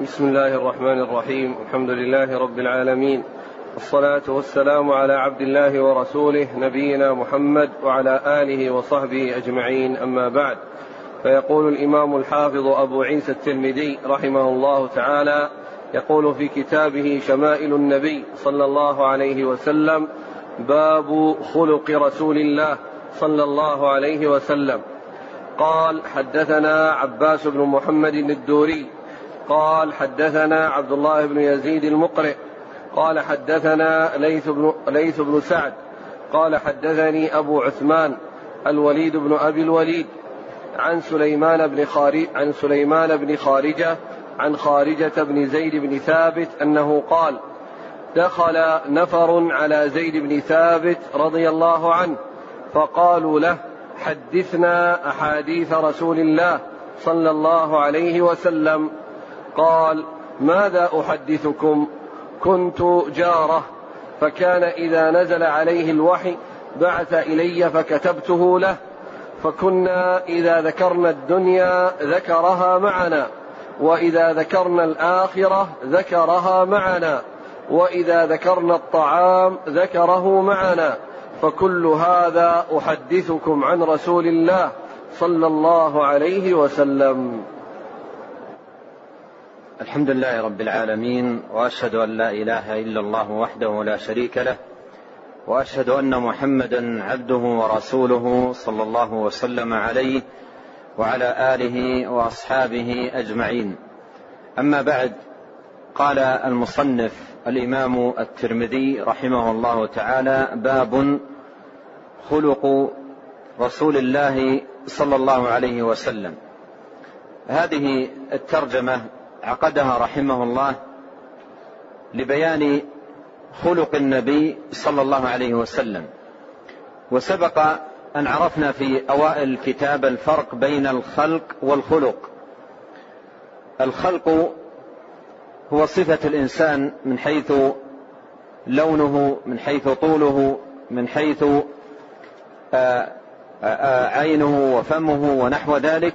بسم الله الرحمن الرحيم. الحمد لله رب العالمين. والصلاة والسلام على عبد الله ورسوله نبينا محمد وعلى آله وصحبه أجمعين. أما بعد فيقول الإمام الحافظ أبو عيسى الترمذي رحمه الله تعالى يقول في كتابه شمائل النبي صلى الله عليه وسلم باب خلق رسول الله صلى الله عليه وسلم. قال حدثنا عباس بن محمد الدوري قال حدثنا عبد الله بن يزيد المقرئ قال حدثنا ليث بن, ليث بن سعد قال حدثني أبو عثمان الوليد بن أبي الوليد عن سليمان بن خارج عن سليمان بن خارجة عن خارجة بن زيد بن ثابت أنه قال دخل نفر على زيد بن ثابت رضي الله عنه فقالوا له حدثنا أحاديث رسول الله صلى الله عليه وسلم قال ماذا أحدثكم؟ كنت جارة فكان إذا نزل عليه الوحي بعث إلي فكتبته له فكنا إذا ذكرنا الدنيا ذكرها معنا وإذا ذكرنا الآخرة ذكرها معنا وإذا ذكرنا الطعام ذكره معنا فكل هذا أحدثكم عن رسول الله صلى الله عليه وسلم. الحمد لله رب العالمين وأشهد أن لا إله إلا الله وحده لا شريك له وأشهد أن محمدا عبده ورسوله صلى الله وسلم عليه وعلى آله وأصحابه أجمعين. أما بعد قال المصنف الإمام الترمذي رحمه الله تعالى باب خلق رسول الله صلى الله عليه وسلم. هذه الترجمة عقدها رحمه الله لبيان خلق النبي صلى الله عليه وسلم. وسبق أن عرفنا في أوائل الكتاب الفرق بين الخلق والخلق. الخلق هو صفة الإنسان من حيث لونه من حيث طوله من حيث آه، آه، آه، عينه وفمه ونحو ذلك.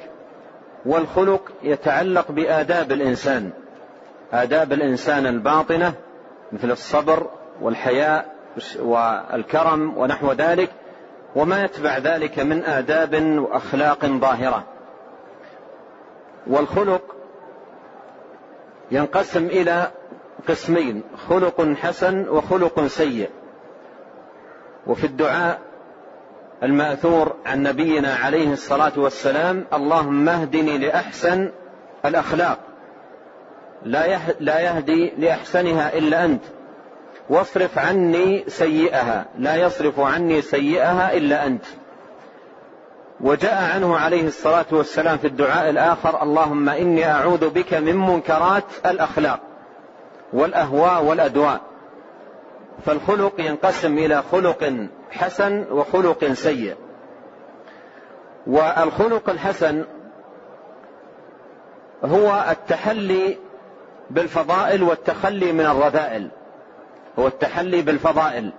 والخلق يتعلق بآداب الإنسان. آداب الإنسان الباطنة مثل الصبر والحياء والكرم ونحو ذلك وما يتبع ذلك من آداب وأخلاق ظاهرة. والخلق ينقسم إلى قسمين خلق حسن وخلق سيء. وفي الدعاء المأثور عن نبينا عليه الصلاة والسلام اللهم اهدني لأحسن الأخلاق. لا يهدي لأحسنها إلا أنت. واصرف عني سيئها. لا يصرف عني سيئها إلا أنت. وجاء عنه عليه الصلاة والسلام في الدعاء الآخر اللهم إني أعوذ بك من منكرات الأخلاق والأهواء والأدواء. فالخلق ينقسم إلى خلق حسن وخلق سيء. والخلق الحسن هو التحلي بالفضائل والتخلي من الرذائل. هو التحلي بالفضائل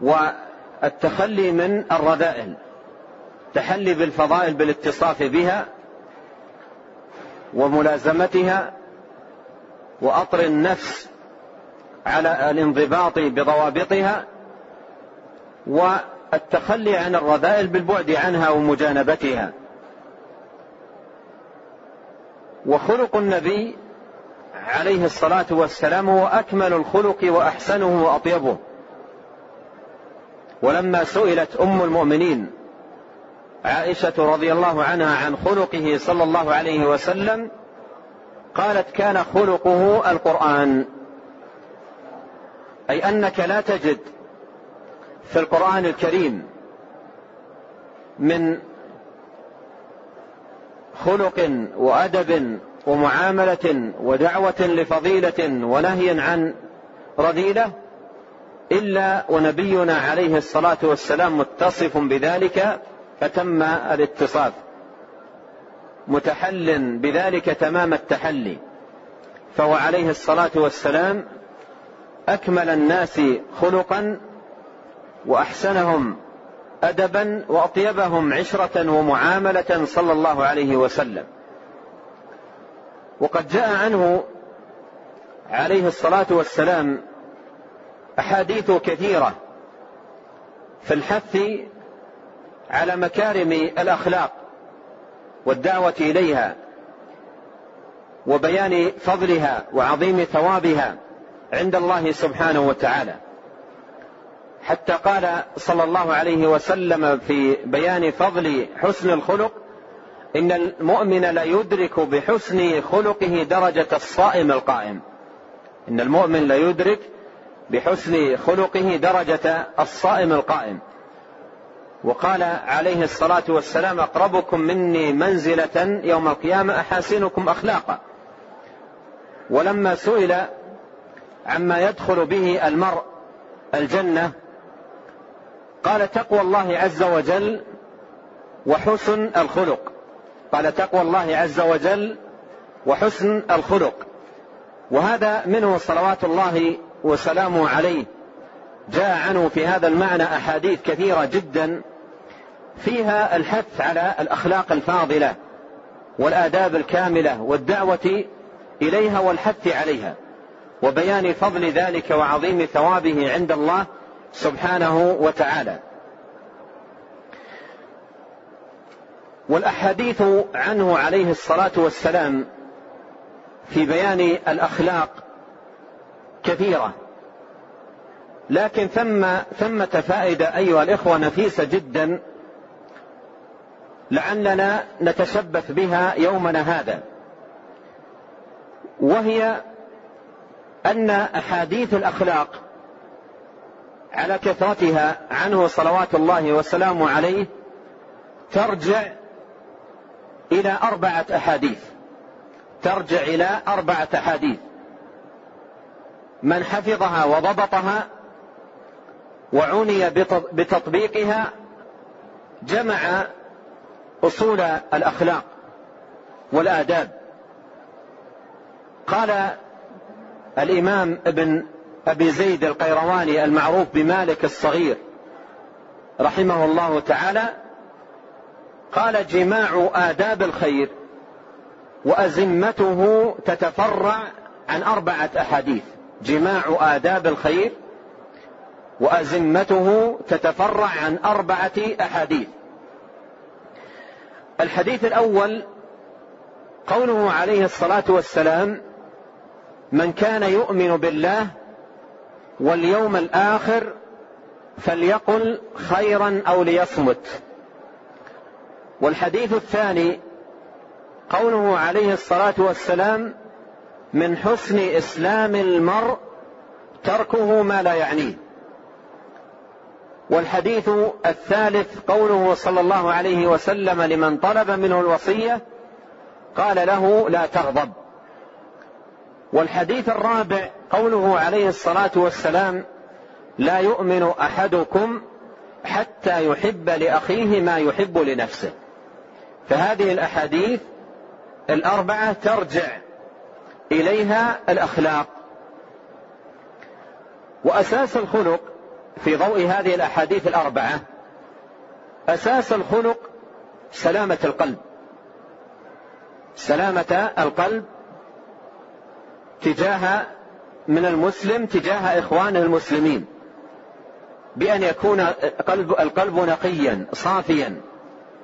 والتخلي من الرذائل. تحلي بالفضائل بالاتصاف بها وملازمتها وأطر النفس على الانضباط بضوابطها والتخلي عن الرذائل بالبعد عنها ومجانبتها. وخلق النبي عليه الصلاة والسلام هو أكمل الخلق وأحسنه وأطيبه. ولما سئلت أم المؤمنين عائشة رضي الله عنها عن خلقه صلى الله عليه وسلم قالت كان خلقه القرآن. أي أنك لا تجد في القرآن الكريم من خلق وأدب ومعاملة ودعوة لفضيلة ونهي عن رذيلة إلا ونبينا عليه الصلاة والسلام متصف بذلك أتم الاتصاف. متحل بذلك تمام التحلي. فهو عليه الصلاة والسلام أكمل الناس خلقا وأحسنهم ادبا وأطيبهم عشرة ومعاملة صلى الله عليه وسلم. وقد جاء عنه عليه الصلاة والسلام أحاديث كثيرة في الحث على مكارم الأخلاق والدعوة إليها وبيان فضلها وعظيم ثوابها عند الله سبحانه وتعالى. حتى قال صلى الله عليه وسلم في بيان فضل حسن الخلق إن المؤمن لا يدرك بحسن خلقه درجة الصائم القائم. إن المؤمن لا يدرك بحسن خلقه درجة الصائم القائم. وقال عليه الصلاة والسلام أقربكم مني منزلة يوم القيامة أحاسنكم أخلاقا. ولما سئل عما يدخل به المرء الجنة قال تقوى الله عز وجل وحسن الخلق. قال تقوى الله عز وجل وحسن الخلق. وهذا منه صلوات الله وسلامه عليه. جاء عنه في هذا المعنى أحاديث كثيرة جدا فيها الحث على الأخلاق الفاضلة والآداب الكاملة والدعوة إليها والحث عليها. وبيان فضل ذلك وعظيم ثوابه عند الله سبحانه وتعالى. والأحاديث عنه عليه الصلاة والسلام في بيان الأخلاق كثيرة. لكن ثم ثمة فائدة أيها الإخوة نفيسة جدا لعلنا نتشبث بها يومنا هذا. وهي أن أحاديث الأخلاق على كثرتها عنه صلوات الله وسلامه عليه ترجع إلى أربعة أحاديث. ترجع إلى أربعة أحاديث. من حفظها وضبطها وعني بتطبيقها جمع أصول الأخلاق والآداب. قال الإمام ابن أبي زيد القيرواني المعروف بمالك الصغير رحمه الله تعالى قال جماع آداب الخير وأزمته تتفرع عن أربعة أحاديث. جماع آداب الخير وأزمته تتفرع عن أربعة أحاديث. الحديث الأول قوله عليه الصلاة والسلام من كان يؤمن بالله واليوم الآخر فليقل خيرا أو ليصمت. والحديث الثاني قوله عليه الصلاة والسلام من حسن إسلام المرء تركه ما لا يعنيه. والحديث الثالث قوله صلى الله عليه وسلم لمن طلب منه الوصية قال له لا تغضب. والحديث الرابع قوله عليه الصلاة والسلام لا يؤمن أحدكم حتى يحب لأخيه ما يحب لنفسه. فهذه الأحاديث الأربعة ترجع إليها الأخلاق. وأساس الخلق في ضوء هذه الأحاديث الأربعة أساس الخلق سلامة القلب. سلامة القلب تجاه من المسلم تجاه اخوانه المسلمين. بأن يكون قلب القلب نقيا صافيا.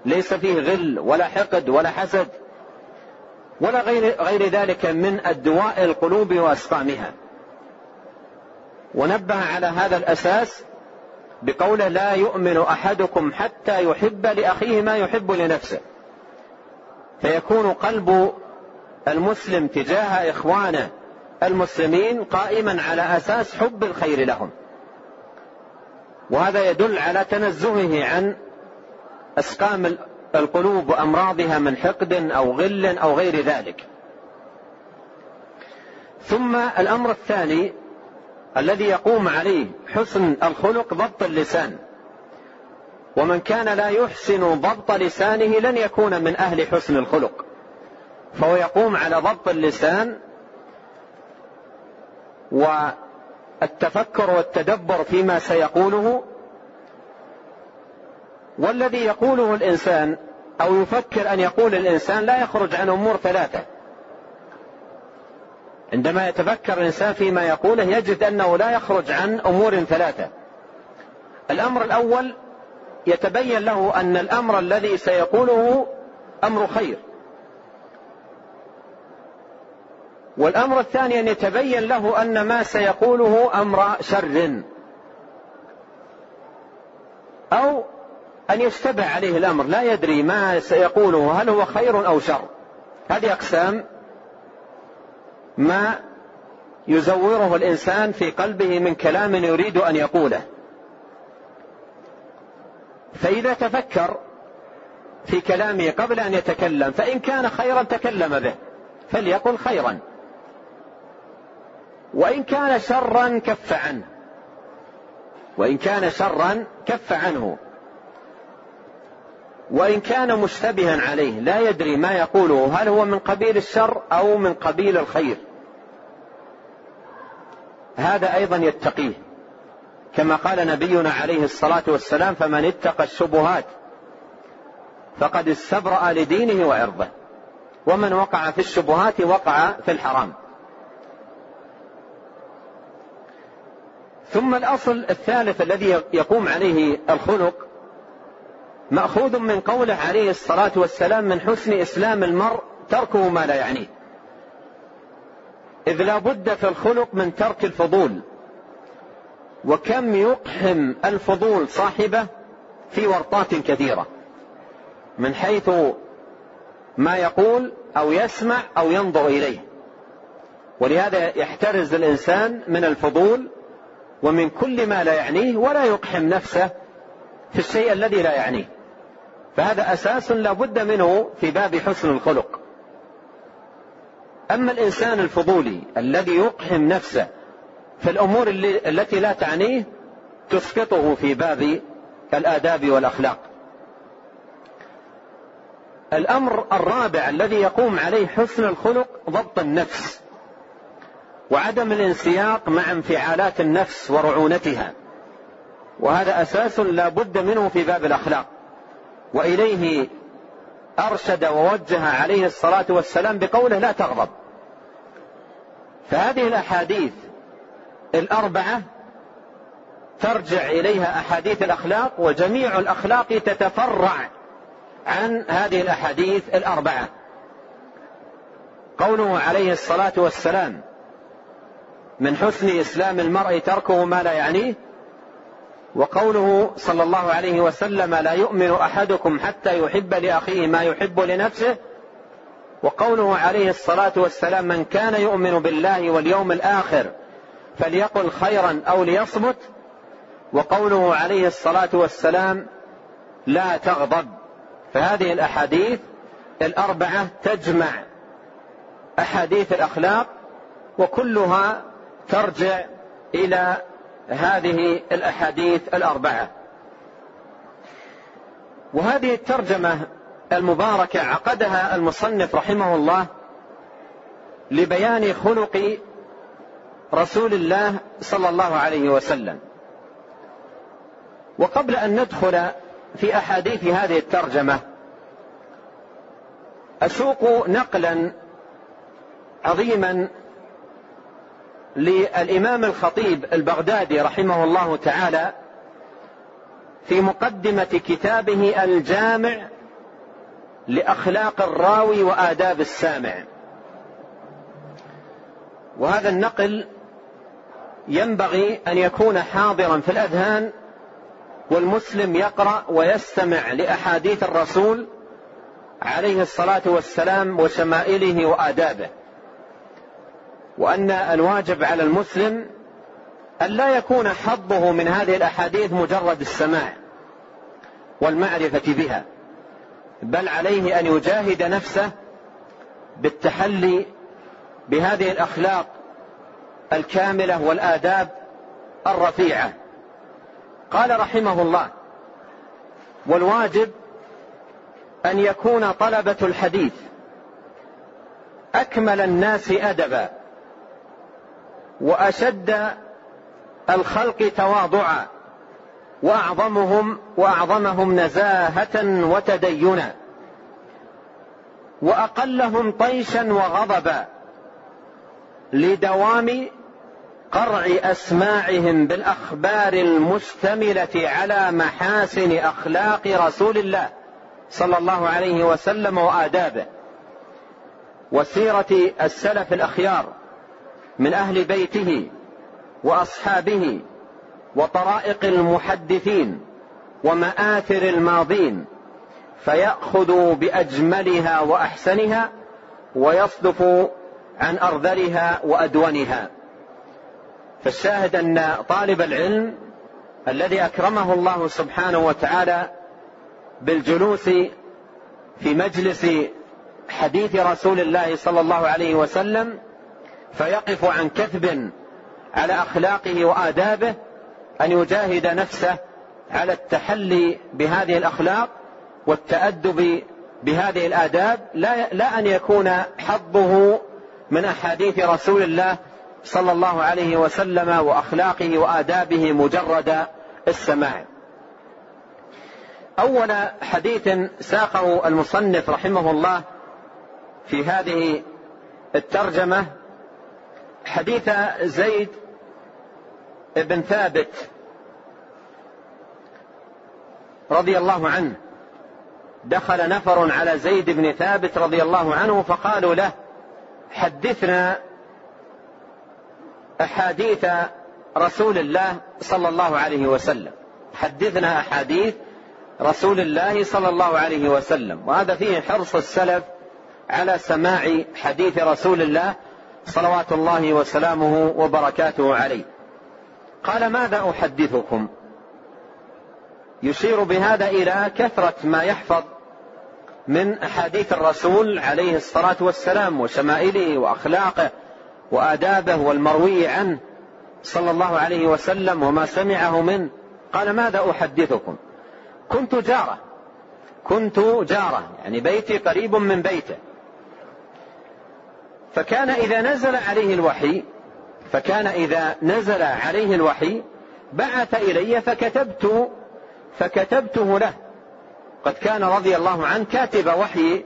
ليس فيه غل ولا حقد ولا حسد. ولا غير غير ذلك من الدواء القلوب وأسقامها. ونبه على هذا الأساس بقوله لا يؤمن أحدكم حتى يحب لأخيه ما يحب لنفسه. فيكون قلب المسلم تجاه إخوانه المسلمين قائما على أساس حب الخير لهم. وهذا يدل على تنزهه عن أسقام القلوب وأمراضها من حقد أو غل أو غير ذلك. ثم الأمر الثاني الذي يقوم عليه حسن الخلق ضبط اللسان. ومن كان لا يحسن ضبط لسانه لن يكون من أهل حسن الخلق. فهو يقوم على ضبط اللسان والتفكر والتدبر فيما سيقوله والذي يقوله الإنسان أو يفكر أن يقول الإنسان لا يخرج عن أمور ثلاثة. عندما يتفكر الإنسان فيما يقوله يجد أنه لا يخرج عن أمور ثلاثة. الأمر الأول يتبين له أن الأمر الذي سيقوله أمر خير. والأمر الثاني أن يتبين له أن ما سيقوله أمر شر. أو أن يشتبه عليه الأمر لا يدري ما سيقوله هل هو خير أو شر. هذه أقسام ما يزوره الإنسان في قلبه من كلام يريد أن يقوله. فإذا تفكر في كلامه قبل أن يتكلم فإن كان خيرا تكلم به فليقل خيرا. وإن كان شرا كف عنه. وإن كان شرا كف عنه. وإن كان مشتبها عليه. لا يدري ما يقوله. هل هو من قبيل الشر أو من قبيل الخير؟ هذا أيضا يتقيه. كما قال نبينا عليه الصلاة والسلام فمن اتقى الشبهات فقد استبرأ لدينه وعرضه ومن وقع في الشبهات وقع في الحرام. ثم الأصل الثالث الذي يقوم عليه الخلق مأخوذ من قوله عليه الصلاة والسلام من حسن إسلام المرء تركه ما لا يعنيه. إذ لا بد في الخلق من ترك الفضول. وكم يقحم الفضول صاحبه في ورطات كثيرة. من حيث ما يقول أو يسمع أو ينظر إليه. ولهذا يحترز الإنسان من الفضول ومن كل ما لا يعنيه ولا يقحم نفسه في الشيء الذي لا يعنيه. فهذا أساس لا بد منه في باب حسن الخلق. أما الإنسان الفضولي الذي يقحم نفسه في الأمور التي لا تعنيه تسقطه في باب الآداب والأخلاق. الأمر الرابع الذي يقوم عليه حسن الخلق ضبط النفس. وعدم الانسياق مع انفعالات النفس ورعونتها. وهذا أساس لا بد منه في باب الأخلاق. وإليه أرشد ووجه عليه الصلاة والسلام بقوله لا تغضب. فهذه الأحاديث الأربعة ترجع إليها أحاديث الأخلاق وجميع الأخلاق تتفرع عن هذه الأحاديث الأربعة. قوله عليه الصلاة والسلام من حسن إسلام المرء تركه ما لا يعنيه وقوله صلى الله عليه وسلم لا يؤمن أحدكم حتى يحب لأخيه ما يحب لنفسه وقوله عليه الصلاة والسلام من كان يؤمن بالله واليوم الآخر فليقل خيرا أو ليصمت وقوله عليه الصلاة والسلام لا تغضب. فهذه الأحاديث الأربعة تجمع أحاديث الأخلاق وكلها ترجع إلى هذه الأحاديث الأربعة. وهذه الترجمة المباركة عقدها المصنف رحمه الله لبيان خلق رسول الله صلى الله عليه وسلم. وقبل أن ندخل في أحاديث هذه الترجمة اسوق نقلا عظيما للإمام الخطيب البغدادي رحمه الله تعالى في مقدمة كتابه الجامع لأخلاق الراوي وآداب السامع. وهذا النقل ينبغي أن يكون حاضرا في الأذهان والمسلم يقرأ ويستمع لأحاديث الرسول عليه الصلاة والسلام وشمائله وآدابه. وأن الواجب على المسلم أن لا يكون حظه من هذه الأحاديث مجرد السماع والمعرفة بها بل عليه أن يجاهد نفسه بالتحلي بهذه الأخلاق الكاملة والآداب الرفيعة. قال رحمه الله والواجب أن يكون طلبة الحديث أكمل الناس أدبا. وأشد الخلق تواضعا وأعظمهم وأعظمهم نزاهة وتدينا وأقلهم طيشا وغضبا لدوام قرع أسماعهم بالأخبار المشتملة على محاسن أخلاق رسول الله صلى الله عليه وسلم وآدابه وسيرة السلف الأخيار. من أهل بيته وأصحابه وطرائق المحدثين ومآثر الماضين فياخذ بأجملها وأحسنها ويصدف عن أرذلها وأدونها. فالشاهد أن طالب العلم الذي أكرمه الله سبحانه وتعالى بالجلوس في مجلس حديث رسول الله صلى الله عليه وسلم فيقف عن كثب على أخلاقه وآدابه أن يجاهد نفسه على التحلي بهذه الأخلاق والتأدب بهذه الآداب لا, لا أن يكون حظه من أحاديث رسول الله صلى الله عليه وسلم وأخلاقه وآدابه مجرد السماع. أول حديث ساقه المصنف رحمه الله في هذه الترجمة حديث زيد بن ثابت رضي الله عنه. دخل نفر على زيد بن ثابت رضي الله عنه فقالوا له حدثنا أحاديث رسول الله صلى الله عليه وسلم. حدثنا أحاديث رسول الله صلى الله عليه وسلم. وهذا فيه حرص السلف على سماع حديث رسول الله صلوات الله وسلامه وبركاته عليه. قال ماذا أحدثكم؟ يشير بهذا إلى كثرة ما يحفظ من أحاديث الرسول عليه الصلاة والسلام وشمائله وأخلاقه وآدابه والمروي عنه صلى الله عليه وسلم وما سمعه منه. قال ماذا أحدثكم؟ كنت جارة. كنت جارة. يعني بيتي قريب من بيته. فكان إذا نزل عليه الوحي فكان إذا نزل عليه الوحي بعث إلي فكتبت فكتبته له. قد كان رضي الله عنه كاتب وحي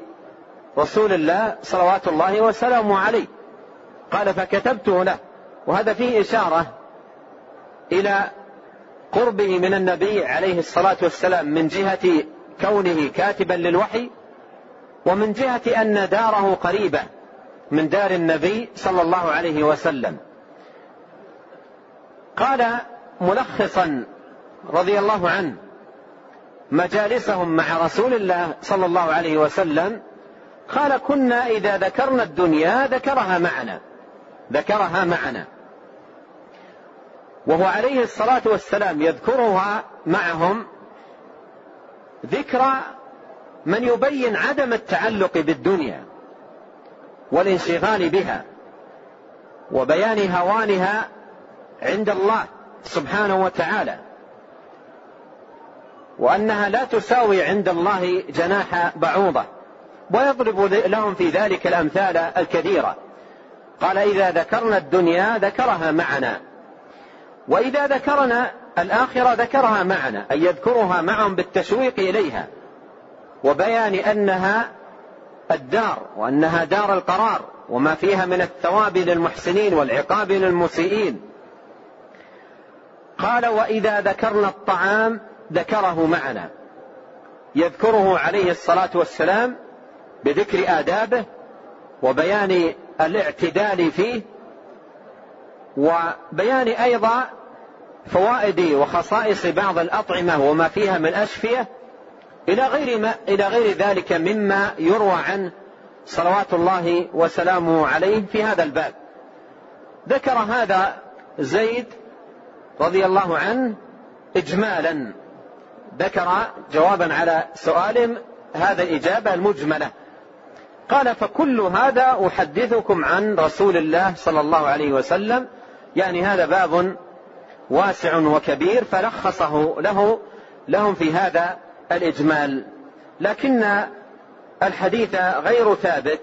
رسول الله صلوات الله وسلامه عليه. قال فكتبته له. وهذا فيه إشارة إلى قربه من النبي عليه الصلاة والسلام من جهة كونه كاتبا للوحي ومن جهة أن داره قريبه من دار النبي صلى الله عليه وسلم. قال ملخصا رضي الله عنه مجالسهم مع رسول الله صلى الله عليه وسلم قال كنا إذا ذكرنا الدنيا ذكرها معنا ذكرها معنا. وهو عليه الصلاة والسلام يذكرها معهم ذكرى من يبين عدم التعلق بالدنيا. والانشغال بها وبيان هوانها عند الله سبحانه وتعالى وأنها لا تساوي عند الله جناح بعوضة. ويضرب لهم في ذلك الأمثال الكثيرة. قال إذا ذكرنا الدنيا ذكرها معنا وإذا ذكرنا الآخرة ذكرها معنا أي يذكرها معهم بالتشويق إليها وبيان أنها الدار وأنها دار القرار وما فيها من الثواب للمحسنين والعقاب للمسيئين. قال وإذا ذكرنا الطعام ذكره معنا. يذكره عليه الصلاة والسلام بذكر آدابه وبيان الاعتدال فيه وبيان أيضا فوائد وخصائص بعض الأطعمة وما فيها من أشفية إلى غير ما إلى غير ذلك مما يروى عنه صلوات الله وسلامه عليه في هذا الباب. ذكر هذا زيد رضي الله عنه إجمالا. ذكر جوابا على سؤال هذا الإجابة المجملة قال فكل هذا أحدثكم عن رسول الله صلى الله عليه وسلم؟ يعني هذا باب واسع وكبير فلخصه له لهم في هذا الإجمال لكن الحديث غير ثابت.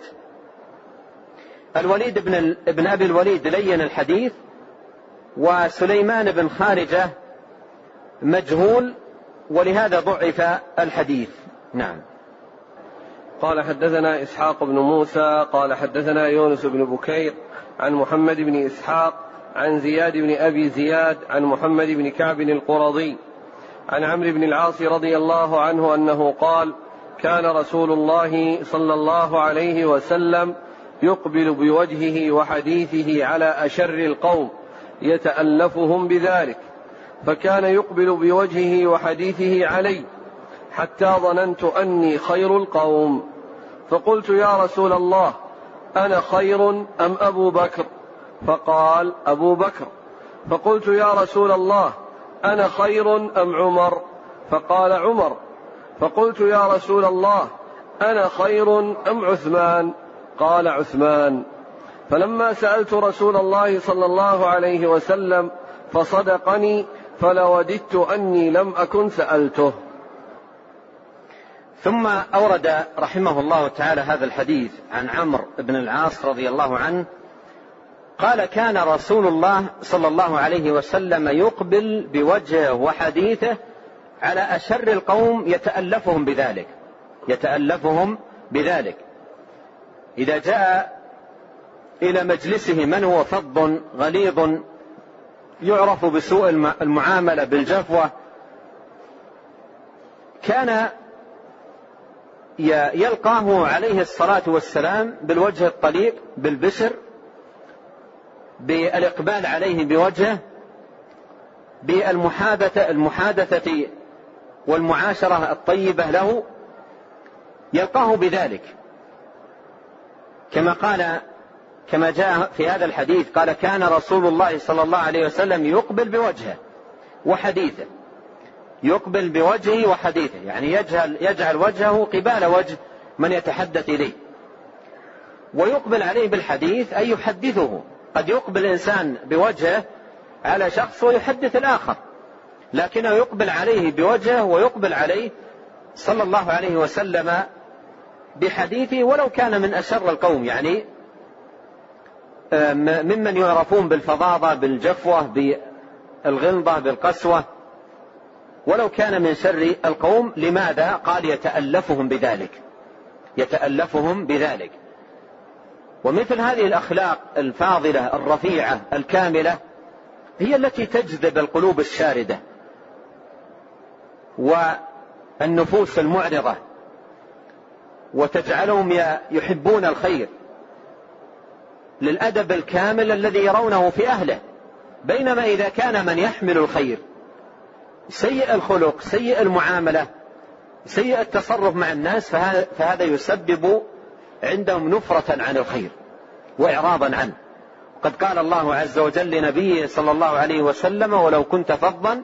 الوليد بن ابن أبي الوليد لين الحديث وسليمان بن خارجة مجهول ولهذا ضعف الحديث. نعم. قال حدثنا إسحاق بن موسى قال حدثنا يونس بن بكير عن محمد بن إسحاق عن زياد بن أبي زياد عن محمد بن كعب القرظي عن عمرو بن العاص رضي الله عنه أنه قال كان رسول الله صلى الله عليه وسلم يقبل بوجهه وحديثه على أشر القوم يتألفهم بذلك فكان يقبل بوجهه وحديثه علي حتى ظننت أني خير القوم. فقلت يا رسول الله أنا خير أم أبو بكر؟ فقال أبو بكر. فقلت يا رسول الله أنا خير أم عمر؟ فقال عمر فقلت يا رسول الله أنا خير أم عثمان؟ قال عثمان فلما سألت رسول الله صلى الله عليه وسلم فصدقني فلوددت أني لم أكن سألته. ثم أورد رحمه الله تعالى هذا الحديث عن عمرو بن العاص رضي الله عنه قال كان رسول الله صلى الله عليه وسلم يقبل بوجهه وحديثه على أشر القوم يتألفهم بذلك يتألفهم بذلك. إذا جاء إلى مجلسه من هو فظ غليظ يعرف بسوء المعاملة بالجفوة كان يلقاه عليه الصلاة والسلام بالوجه الطليق بالبشر بالإقبال عليه بوجهه بالمحادثة المحادثة والمعاشرة الطيبة له يلقاه بذلك. كما قال كما جاء في هذا الحديث قال كان رسول الله صلى الله عليه وسلم يقبل بوجهه وحديثه. يقبل بوجهه وحديثه يعني يجعل, يجعل وجهه قبال وجه من يتحدث إليه. ويقبل عليه بالحديث أي يحدثه. قد يقبل الإنسان بوجهه على شخص ويحدث الآخر لكنه يقبل عليه بوجهه ويقبل عليه صلى الله عليه وسلم بحديثه ولو كان من أشر القوم. يعني ممن يعرفون بالفظاظة بالجفوة بالغلظة بالقسوة ولو كان من شر القوم لماذا؟ قال يتألفهم بذلك. يتألفهم بذلك. ومثل هذه الأخلاق الفاضلة الرفيعة الكاملة هي التي تجذب القلوب الشاردة والنفوس المعرضة وتجعلهم يحبون الخير للأدب الكامل الذي يرونه في أهله. بينما إذا كان من يحمل الخير سيء الخلق سيء المعاملة سيء التصرف مع الناس فهذا يسبب عندهم نفرة عن الخير وإعراضا عنه. قد قال الله عز وجل لنبيه صلى الله عليه وسلم ولو كنت فظا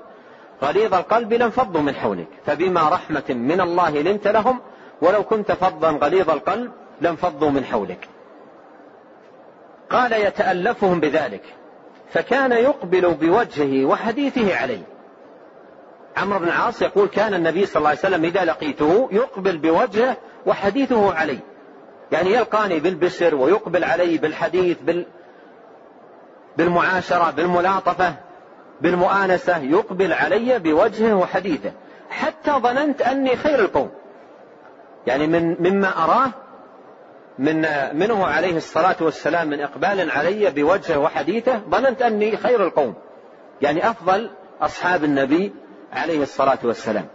غليظ القلب لانفضوا من حولك فبما رحمة من الله لنت لهم ولو كنت فظا غليظ القلب لانفضوا من حولك. قال يتألفهم بذلك فكان يقبل بوجهه وحديثه عليه. عمرو بن العاص يقول كان النبي صلى الله عليه وسلم إذا لقيته يقبل بوجهه وحديثه علي يعني يلقاني بالبشر ويقبل علي بالحديث بال بالمعاشرة بالملاطفة بالمؤانسة يقبل علي بوجهه وحديثه. حتى ظننت أني خير القوم. يعني من مما أراه من منه عليه الصلاة والسلام من إقبال علي بوجهه وحديثه ظننت أني خير القوم. يعني أفضل أصحاب النبي عليه الصلاة والسلام.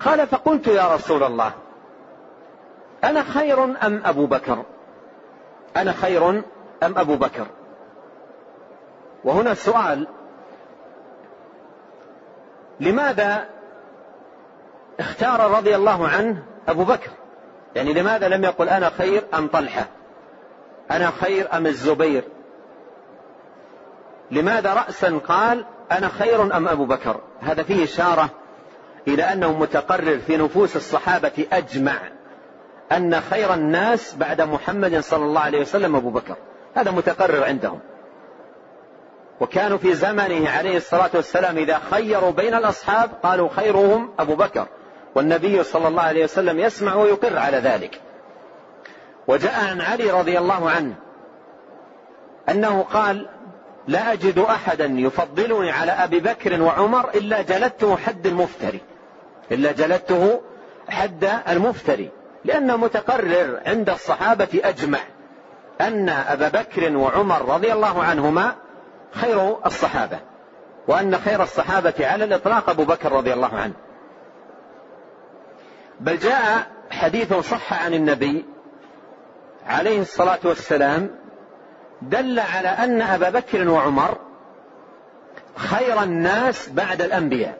قال فقلت يا رسول الله أنا خير أم أبو بكر؟ أنا خير أم أبو بكر؟ وهنا السؤال لماذا اختار رضي الله عنه أبو بكر؟ يعني لماذا لم يقل أنا خير أم طلحة؟ أنا خير أم الزبير؟ لماذا رأسا قال أنا خير أم أبو بكر؟ هذا فيه إشارة إلى أنه متقرر في نفوس الصحابة أجمع. أن خير الناس بعد محمد صلى الله عليه وسلم أبو بكر. هذا متقرر عندهم. وكانوا في زمنه عليه الصلاة والسلام إذا خيروا بين الأصحاب قالوا خيرهم أبو بكر. والنبي صلى الله عليه وسلم يسمع ويقر على ذلك. وجاء عن علي رضي الله عنه أنه قال لا أجد أحدا يفضلني على أبي بكر وعمر إلا جلدته حد المفتري. إلا جلدته حد المفتري. لأنه متقرر عند الصحابة أجمع أن أبا بكر وعمر رضي الله عنهما خير الصحابة وأن خير الصحابة على الإطلاق أبو بكر رضي الله عنه. بل جاء حديث صح عن النبي عليه الصلاة والسلام دل على أن أبا بكر وعمر خير الناس بعد الأنبياء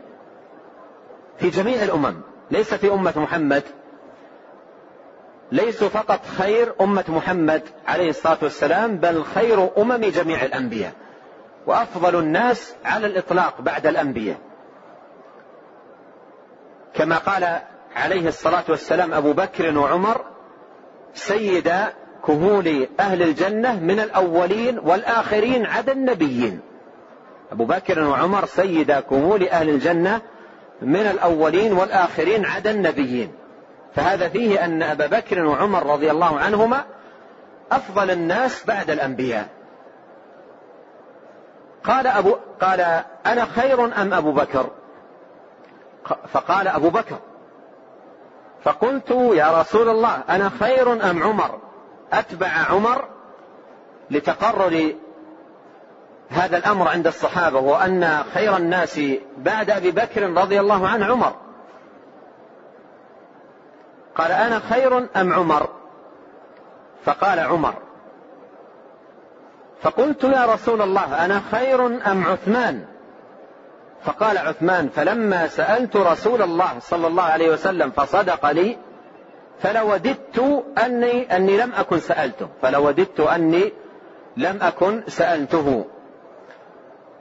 في جميع الأمم ليس في أمة محمد. ليسوا فقط خير أمة محمد عليه الصلاة والسلام بل خير أمم جميع الأنبياء. وأفضل الناس على الإطلاق بعد الأنبياء. كما قال عليه الصلاة والسلام أبو بكر وعمر سيد كهول أهل الجنة من الأولين والآخرين عدا النبيين. أبو بكر وعمر سيد كهول أهل الجنة من الأولين والآخرين عدا النبيين. فهذا فيه أن أبا بكر وعمر رضي الله عنهما أفضل الناس بعد الأنبياء. قال أبو قال أنا خير أم أبو بكر؟ فقال أبو بكر فقلت يا رسول الله أنا خير أم عمر؟ أتبع عمر لتقرر هذا الأمر عند الصحابة وأن خير الناس بعد أبي بكر رضي الله عنه عمر. قال أنا خير أم عمر؟ فقال عمر. فقلت يا رسول الله أنا خير أم عثمان؟ فقال عثمان فلما سألت رسول الله صلى الله عليه وسلم فصدق لي فلوددت أني أني لم أكن سألته فلوددت أني لم أكن سألته.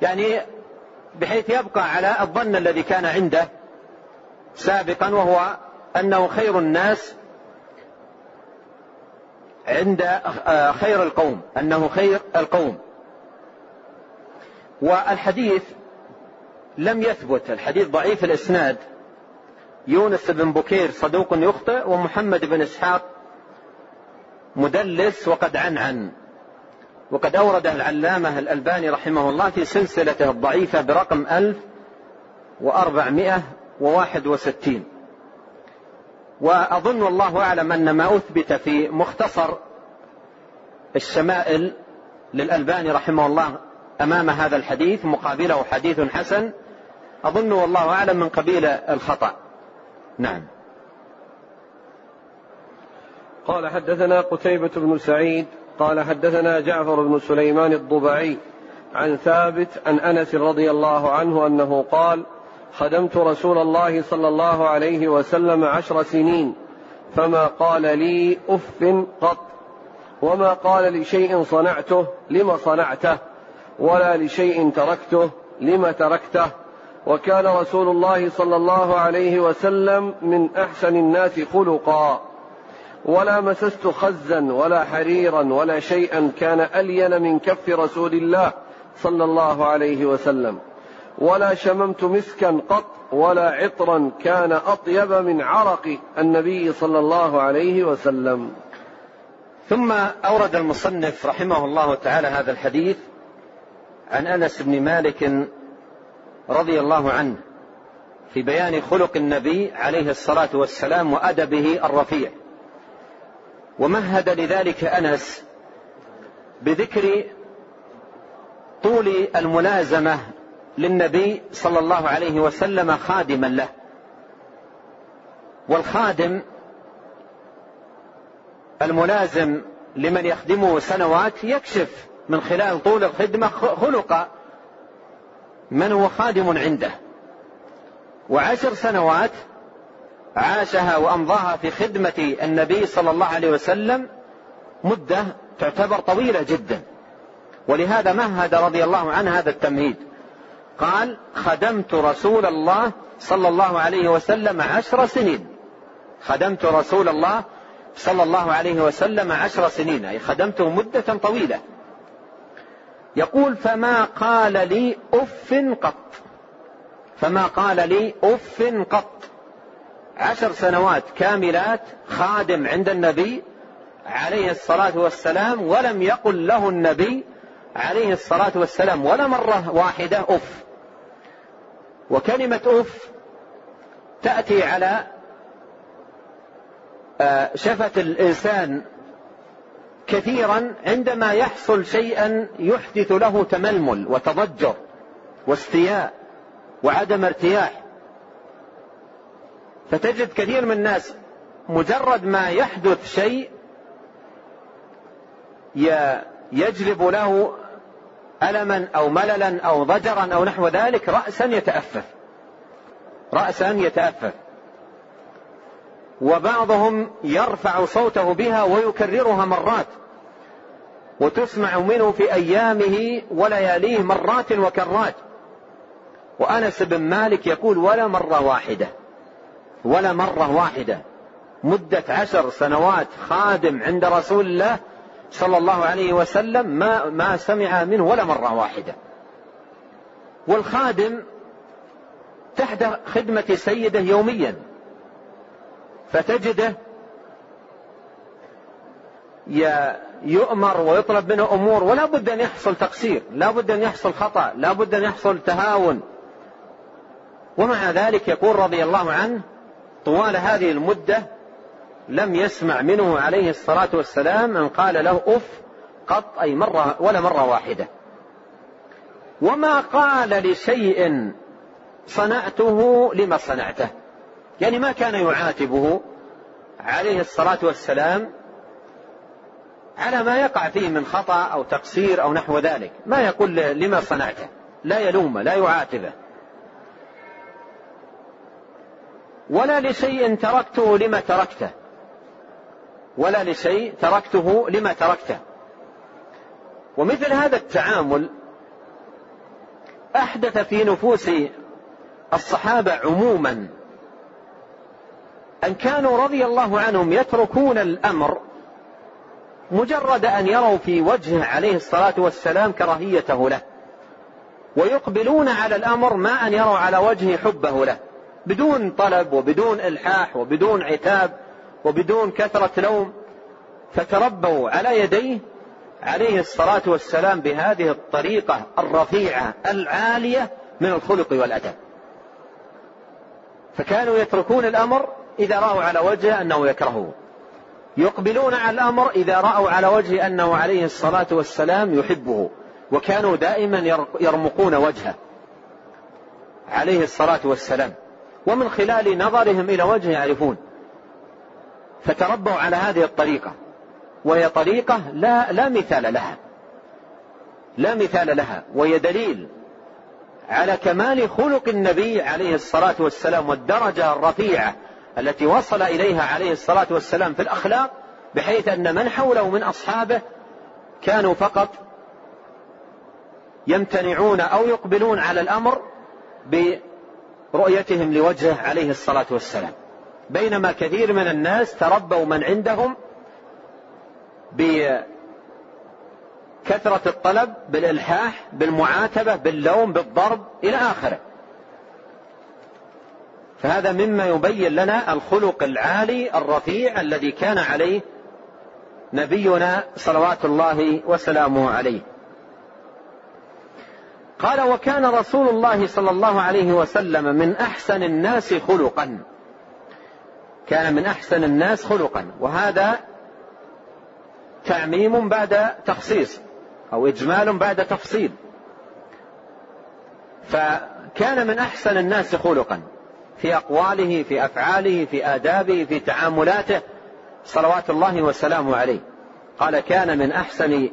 يعني بحيث يبقى على الظن الذي كان عنده سابقا وهو أنه خير الناس عند آه، خير القوم أنه خير القوم. والحديث لم يثبت الحديث ضعيف الإسناد. يونس بن بكير صدوق يخطئ ومحمد بن إسحاق مدلس وقد عنعن. وقد أورده العلامة الألباني رحمه الله في سلسلته الضعيفة برقم 1461 وأظن والله أعلم أن ما أثبت في مختصر الشمائل للألباني رحمه الله أمام هذا الحديث مقابله حديث حسن أظن والله أعلم من قبيل الخطأ. نعم. قال حدثنا قتيبة بن سعيد قال حدثنا جعفر بن سليمان الضبعي عن ثابت عن أنس رضي الله عنه أنه قال خدمت رسول الله صلى الله عليه وسلم عشر سنين فما قال لي أف قط وما قال لشيء صنعته لم صنعته ولا لشيء تركته لم تركته. وكان رسول الله صلى الله عليه وسلم من أحسن الناس خلقا. ولا مسست خزا ولا حريرا ولا شيئا كان ألين من كف رسول الله صلى الله عليه وسلم. ولا شممت مسكا قط ولا عطرا كان أطيب من عرق النبي صلى الله عليه وسلم. ثم أورد المصنف رحمه الله تعالى هذا الحديث عن أنس بن مالك رضي الله عنه في بيان خلق النبي عليه الصلاة والسلام وأدبه الرفيع. ومهد لذلك أنس بذكر طول الملازمة للنبي صلى الله عليه وسلم خادما له. والخادم الملازم لمن يخدمه سنوات يكشف من خلال طول الخدمة خلق من هو خادم عنده. وعشر سنوات عاشها وأمضاها في خدمة النبي صلى الله عليه وسلم مدة تعتبر طويلة جدا. ولهذا مهد رضي الله عنه هذا التمهيد. قال خدمت رسول الله صلى الله عليه وسلم عشر سنين. خدمت رسول الله صلى الله عليه وسلم عشر سنين أي خدمته مدة طويلة. يقول فما قال لي أف قط. فما قال لي أف قط. عشر سنوات كاملات خادم عند النبي عليه الصلاة والسلام ولم يقل له النبي عليه الصلاة والسلام ولا مرة واحدة أف. وكلمة أف تأتي على آه، شفة الإنسان كثيرا عندما يحصل شيئا يحدث له تململ وتضجر واستياء وعدم ارتياح. فتجد كثير من الناس مجرد ما يحدث شيء يجلب له ألما أو مللا أو ضجرا أو نحو ذلك رأسا يتأفف. رأسا يتأفف. وبعضهم يرفع صوته بها ويكررها مرات. وتسمع منه في أيامه ولياليه مرات وكرات. وأنس بن مالك يقول ولا مرة واحدة. ولا مرة واحدة. مدة عشر سنوات خادم عند رسول الله صلى الله عليه وسلم ما ما سمع منه ولا مرة واحدة. والخادم تحت خدمة سيده يوميا. فتجده يؤمر ويطلب منه أمور ولا بد أن يحصل تقصير لا بد أن يحصل خطأ لا بد أن يحصل تهاون. ومع ذلك يقول رضي الله عنه طوال هذه المدة لم يسمع منه عليه الصلاة والسلام أن قال له أف قط أي مرة ولا مرة واحدة. وما قال لشيء صنعته لما صنعته. يعني ما كان يعاتبه عليه الصلاة والسلام على ما يقع فيه من خطأ أو تقصير أو نحو ذلك. ما يقول لما صنعته. لا يلومه لا يعاتبه. ولا لشيء تركته لما تركته. ولا لشيء تركته لما تركته. ومثل هذا التعامل أحدث في نفوس الصحابة عموما أن كانوا رضي الله عنهم يتركون الأمر مجرد أن يروا في وجهه عليه الصلاة والسلام كراهيته له ويقبلون على الأمر ما أن يروا على وجهه حبه له بدون طلب وبدون إلحاح وبدون عتاب. وبدون كثرة لوم فتربوا على يديه عليه الصلاة والسلام بهذه الطريقة الرفيعة العالية من الخلق والأدب. فكانوا يتركون الأمر إذا رأوا على وجهه أنه يكرهه. يقبلون على الأمر إذا رأوا على وجه أنه عليه الصلاة والسلام يحبه. وكانوا دائما يرمقون وجهه عليه الصلاة والسلام. ومن خلال نظرهم إلى وجهه يعرفون فتربوا على هذه الطريقة. وهي طريقة لا لا مثال لها. لا مثال لها. وهي دليل على كمال خلق النبي عليه الصلاة والسلام والدرجة الرفيعة التي وصل إليها عليه الصلاة والسلام في الأخلاق بحيث أن من حوله من أصحابه كانوا فقط يمتنعون أو يقبلون على الأمر برؤيتهم لوجهه عليه الصلاة والسلام. بينما كثير من الناس تربوا من عندهم بكثرة الطلب بالإلحاح بالمعاتبة باللوم بالضرب إلى آخره. فهذا مما يبين لنا الخلق العالي الرفيع الذي كان عليه نبينا صلوات الله وسلامه عليه. قال وكان رسول الله صلى الله عليه وسلم من أحسن الناس خلقا. كان من أحسن الناس خلقا. وهذا تعميم بعد تخصيص أو إجمال بعد تفصيل. فكان من أحسن الناس خلقا في أقواله في أفعاله في آدابه في تعاملاته. صلوات الله وسلامه عليه. قال كان من أحسن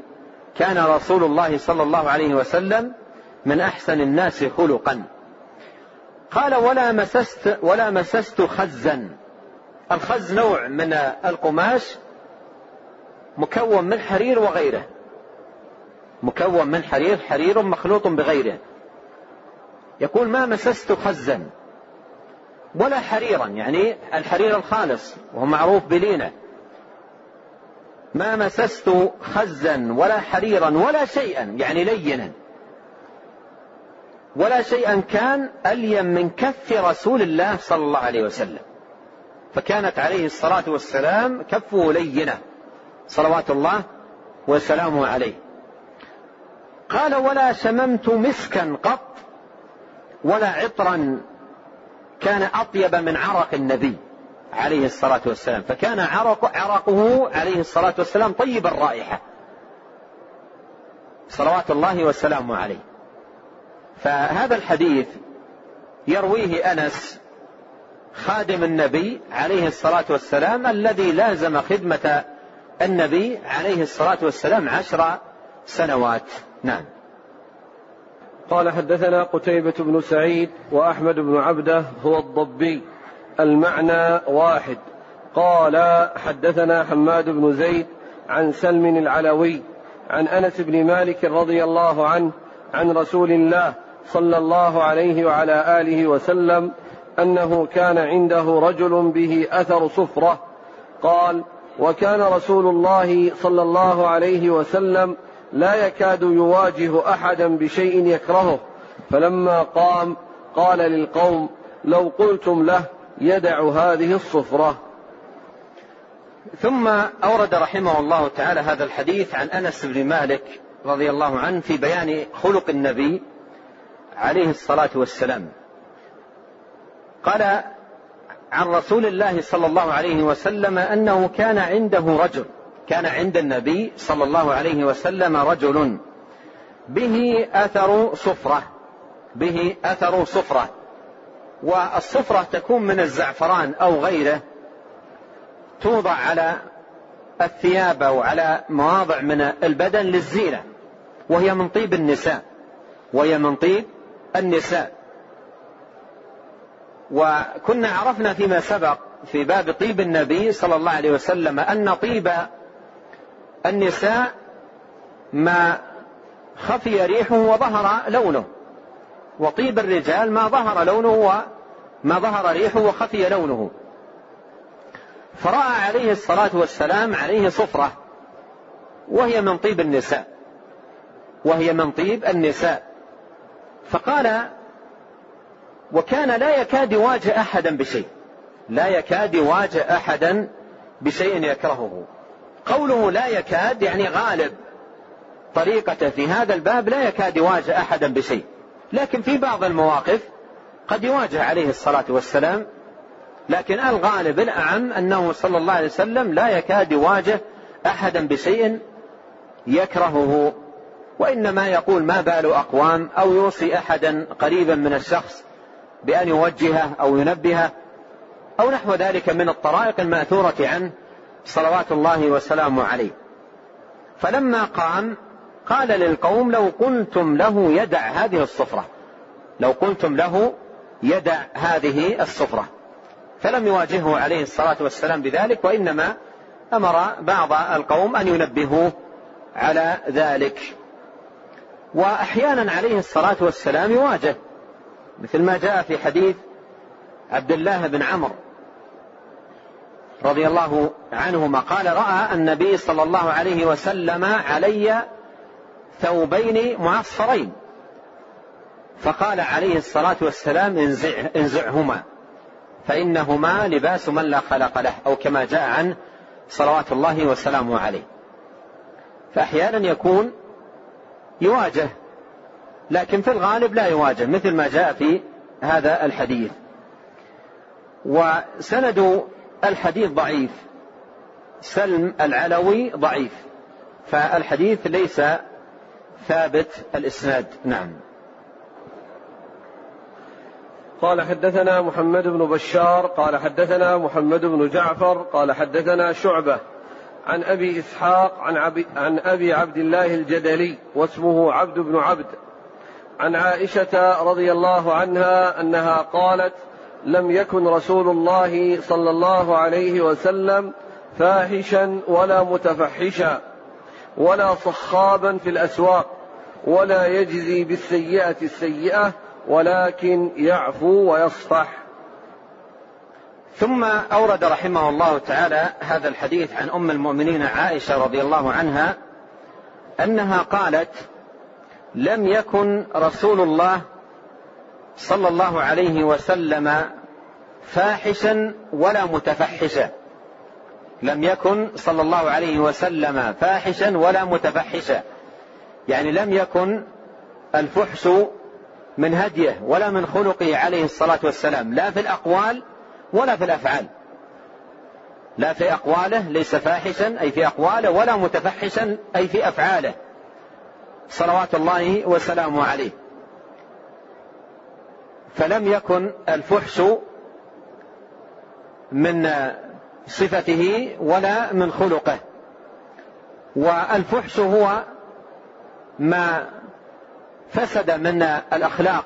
كان رسول الله صلى الله عليه وسلم من أحسن الناس خلقا. قال ولا مسست ولا مسست خزا. الخز نوع من القماش مكون من حرير وغيره. مكون من حرير حرير مخلوط بغيره. يقول ما مسست خزا ولا حريرا يعني الحرير الخالص وهو معروف بلينة. ما مسست خزا ولا حريرا ولا شيئا يعني لينا. ولا شيئا كان الين من كف رسول الله صلى الله عليه وسلم. فكانت عليه الصلاة والسلام كفه لينة. صلوات الله وسلامه عليه. قال ولا شممت مسكا قط ولا عطرا كان أطيب من عرق النبي عليه الصلاة والسلام. فكان عرق عرقه عليه الصلاة والسلام طيب الرائحة. صلوات الله وسلامه عليه. فهذا الحديث يرويه أنس خادم النبي عليه الصلاة والسلام الذي لازم خدمة النبي عليه الصلاة والسلام عشر سنوات. نعم. قال حدثنا قتيبة بن سعيد وأحمد بن عبدة هو الضبي. المعنى واحد. قال حدثنا حماد بن زيد عن سلم العلوي عن أنس بن مالك رضي الله عنه عن رسول الله صلى الله عليه وعلى آله وسلم أنه كان عنده رجل به أثر صفرة. قال وكان رسول الله صلى الله عليه وسلم لا يكاد يواجه أحدا بشيء يكرهه. فلما قام قال للقوم لو قلتم له يدع هذه الصفرة. ثم أورد رحمه الله تعالى هذا الحديث عن أنس بن مالك رضي الله عنه في بيان خلق النبي عليه الصلاة والسلام. قال عن رسول الله صلى الله عليه وسلم أنه كان عنده رجل كان عند النبي صلى الله عليه وسلم رجل. به أثر صفرة به أثر صفرة. والصفرة تكون من الزعفران أو غيره توضع على الثياب أو على مواضع من البدن للزينة وهي من طيب النساء وهي من طيب النساء. وكنا عرفنا فيما سبق في باب طيب النبي صلى الله عليه وسلم أن طيب النساء ما خفي ريحه وظهر لونه وطيب الرجال ما ظهر لونه وما ظهر ريحه وخفي لونه. فرأى عليه الصلاة والسلام عليه صفرة وهي من طيب النساء وهي من طيب النساء. فقال وكان لا يكاد يواجه أحدا بشيء. لا يكاد يواجه أحدا بشيء يكرهه. قوله لا يكاد يعني غالب. طريقته في هذا الباب لا يكاد يواجه أحدا بشيء. لكن في بعض المواقف قد يواجه عليه الصلاة والسلام. لكن الغالب الأعم أنه صلى الله عليه وسلم لا يكاد يواجه أحدا بشيء يكرهه. وإنما يقول ما بال أقوام أو يوصي أحدا قريبا من الشخص بأن يوجهه أو ينبهه أو نحو ذلك من الطرائق المأثورة عنه صلوات الله وسلامه عليه. فلما قام قال للقوم لو قلتم له يدع هذه الصفرة. لو قلتم له يدع هذه الصفرة. فلم يواجهه عليه الصلاة والسلام بذلك وإنما أمر بعض القوم أن ينبهوه على ذلك. وأحيانا عليه الصلاة والسلام يواجه مثل ما جاء في حديث عبد الله بن عمرو رضي الله عنهما. قال رأى النبي صلى الله عليه وسلم علي ثوبين معصفرين. فقال عليه الصلاة والسلام انزع انزعهما فإنهما لباس من لا خلق له أو كما جاء عنه صلوات الله وسلامه عليه. فأحيانا يكون يواجه لكن في الغالب لا يواجه مثل ما جاء في هذا الحديث. وسند الحديث ضعيف سلم العلوي ضعيف فالحديث ليس ثابت الإسناد. نعم. قال حدثنا محمد بن بشار قال حدثنا محمد بن جعفر قال حدثنا شعبة عن أبي إسحاق عن, عن أبي عبد الله الجدلي واسمه عبد بن عبد عن عائشة رضي الله عنها أنها قالت لم يكن رسول الله صلى الله عليه وسلم فاحشا ولا متفحشا ولا صخابا في الأسواق ولا يجزي بالسيئة السيئة ولكن يعفو ويصفح. ثم أورد رحمه الله تعالى هذا الحديث عن أم المؤمنين عائشة رضي الله عنها أنها قالت لم يكن رسول الله صلى الله عليه وسلم فاحشا ولا متفحشا. لم يكن صلى الله عليه وسلم فاحشا ولا متفحشا. يعني لم يكن الفحش من هديه ولا من خلقه عليه الصلاة والسلام. لا في الأقوال ولا في الأفعال. لا في أقواله ليس فاحشا أي في أقواله ولا متفحشا أي في أفعاله. صلوات الله وسلامه عليه. فلم يكن الفحش من صفته ولا من خلقه. والفحش هو ما فسد من الأخلاق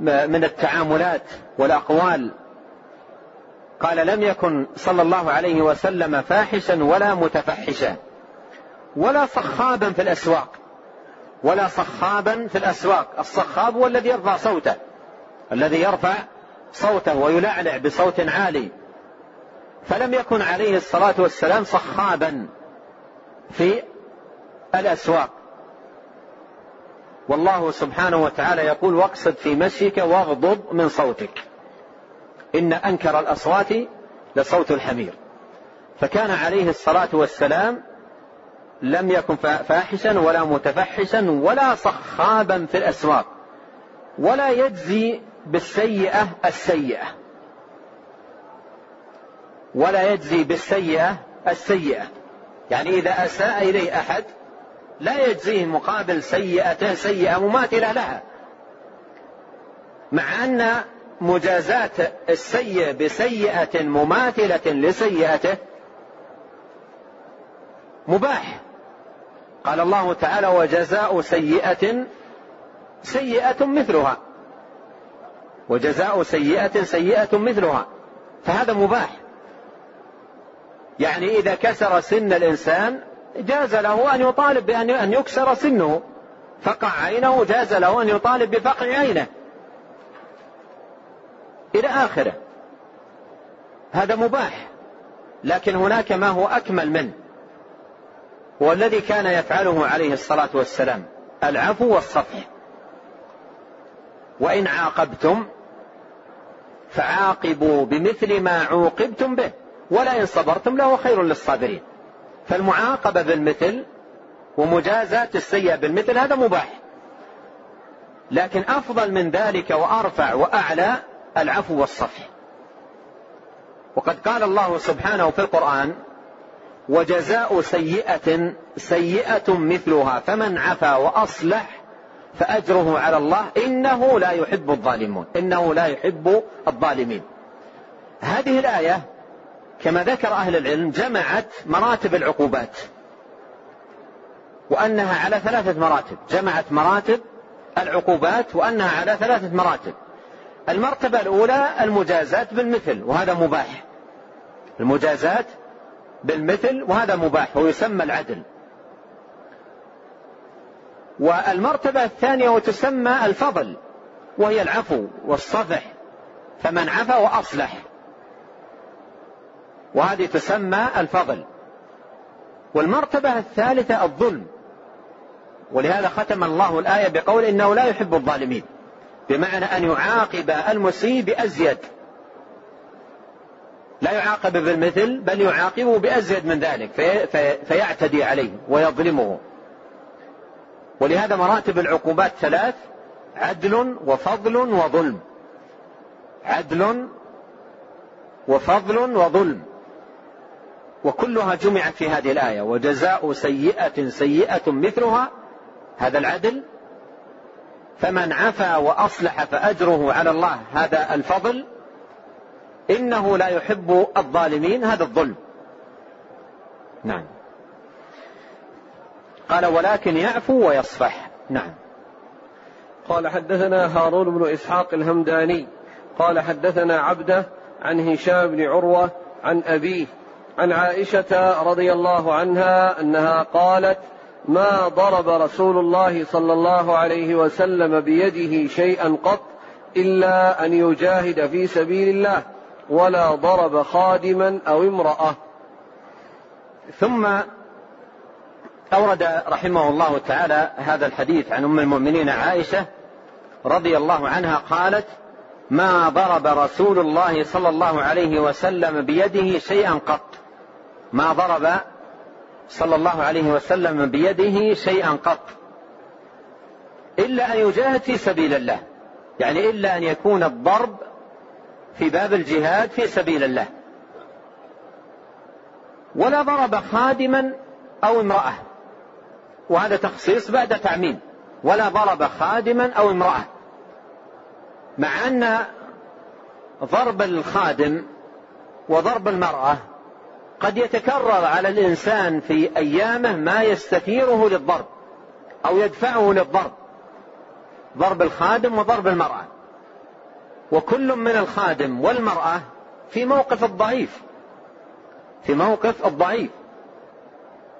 ومن التعاملات والأقوال. قال لم يكن صلى الله عليه وسلم فاحشا ولا متفحشا. ولا صخابا في الأسواق. ولا صخابا في الأسواق. الصخاب هو الذي يرفع صوته. الذي يرفع صوته ويلعلع بصوت عالي. فلم يكن عليه الصلاة والسلام صخابا في الأسواق. والله سبحانه وتعالى يقول واقصد في مشيك واغضض من صوتك. إن أنكر الأصوات لصوت الحمير. فكان عليه الصلاة والسلام لم يكن فاحشا ولا متفحشا ولا صخابا في الأسواق ولا يجزي بالسيئة السيئة ولا يجزي بالسيئة السيئة. يعني إذا أساء إليه أحد لا يجزيه مقابل سيئته سيئة مماثلة لها. مع أن مجازاه السيء بسيئة مماثلة لسيئته مباح. قال الله تعالى وجزاء سيئة سيئة مثلها. وجزاء سيئة سيئة مثلها. فهذا مباح. يعني إذا كسر سن الإنسان جاز له أن يطالب بأن أن يكسر سنه. فقع عينه جاز له أن يطالب بفقع عينه. إلى آخره. هذا مباح. لكن هناك ما هو أكمل منه. والذي كان يفعله عليه الصلاة والسلام العفو والصفح. وإن عاقبتم فعاقبوا بمثل ما عوقبتم به ولئن صبرتم لهو خير للصابرين. فالمعاقبة بالمثل ومجازاة السيئة بالمثل هذا مباح. لكن أفضل من ذلك وأرفع وأعلى العفو والصفح. وقد قال الله سبحانه في القرآن وجزاء سيئة سيئة مثلها فمن عفا وأصلح فأجره على الله إنه لا يحب الظالمون إنه لا يحب الظالمين. هذه الآية كما ذكر أهل العلم جمعت مراتب العقوبات وأنها على ثلاثة مراتب. جمعت مراتب العقوبات وأنها على ثلاثة مراتب. المرتبة الأولى المجازات بالمثل وهذا مباح. المجازات بالمثل وهذا مباح ويسمى العدل. والمرتبة الثانية وتسمى الفضل وهي العفو والصفح فمن عفا وأصلح. وهذه تسمى الفضل. والمرتبة الثالثة الظلم. ولهذا ختم الله الآية بقول إنه لا يحب الظالمين بمعنى أن يعاقب المسيء بأزيد. لا يعاقب بالمثل بل يعاقبه بأزيد من ذلك في في فيعتدي عليه ويظلمه. ولهذا مراتب العقوبات ثلاث عدل وفضل وظلم. عدل وفضل وظلم. وكلها جمعت في هذه الآية. وجزاء سيئة سيئة مثلها هذا العدل. فمن عفا وأصلح فأجره على الله هذا الفضل. إنه لا يحب الظالمين هذا الظلم. نعم. قال ولكن يعفو ويصفح. نعم. قال حدثنا هارون بن إسحاق الهمداني. قال حدثنا عبده عن هشام بن عروة عن أبيه عن عائشة رضي الله عنها أنها قالت ما ضرب رسول الله صلى الله عليه وسلم بيده شيئا قط إلا أن يجاهد في سبيل الله. ولا ضرب خادما أو امرأة. ثم أورد رحمه الله تعالى هذا الحديث عن أم المؤمنين عائشة رضي الله عنها قالت ما ضرب رسول الله صلى الله عليه وسلم بيده شيئا قط. ما ضرب صلى الله عليه وسلم بيده شيئا قط. إلا أن يجاهد في سبيل الله. يعني إلا أن يكون الضرب في باب الجهاد في سبيل الله. ولا ضرب خادما أو امرأة. وهذا تخصيص بعد تعميم. ولا ضرب خادما أو امرأة. مع أن ضرب الخادم وضرب المرأة قد يتكرر على الإنسان في أيامه ما يستثيره للضرب أو يدفعه للضرب. ضرب الخادم وضرب المرأة. وكل من الخادم والمرأة في موقف الضعيف. في موقف الضعيف.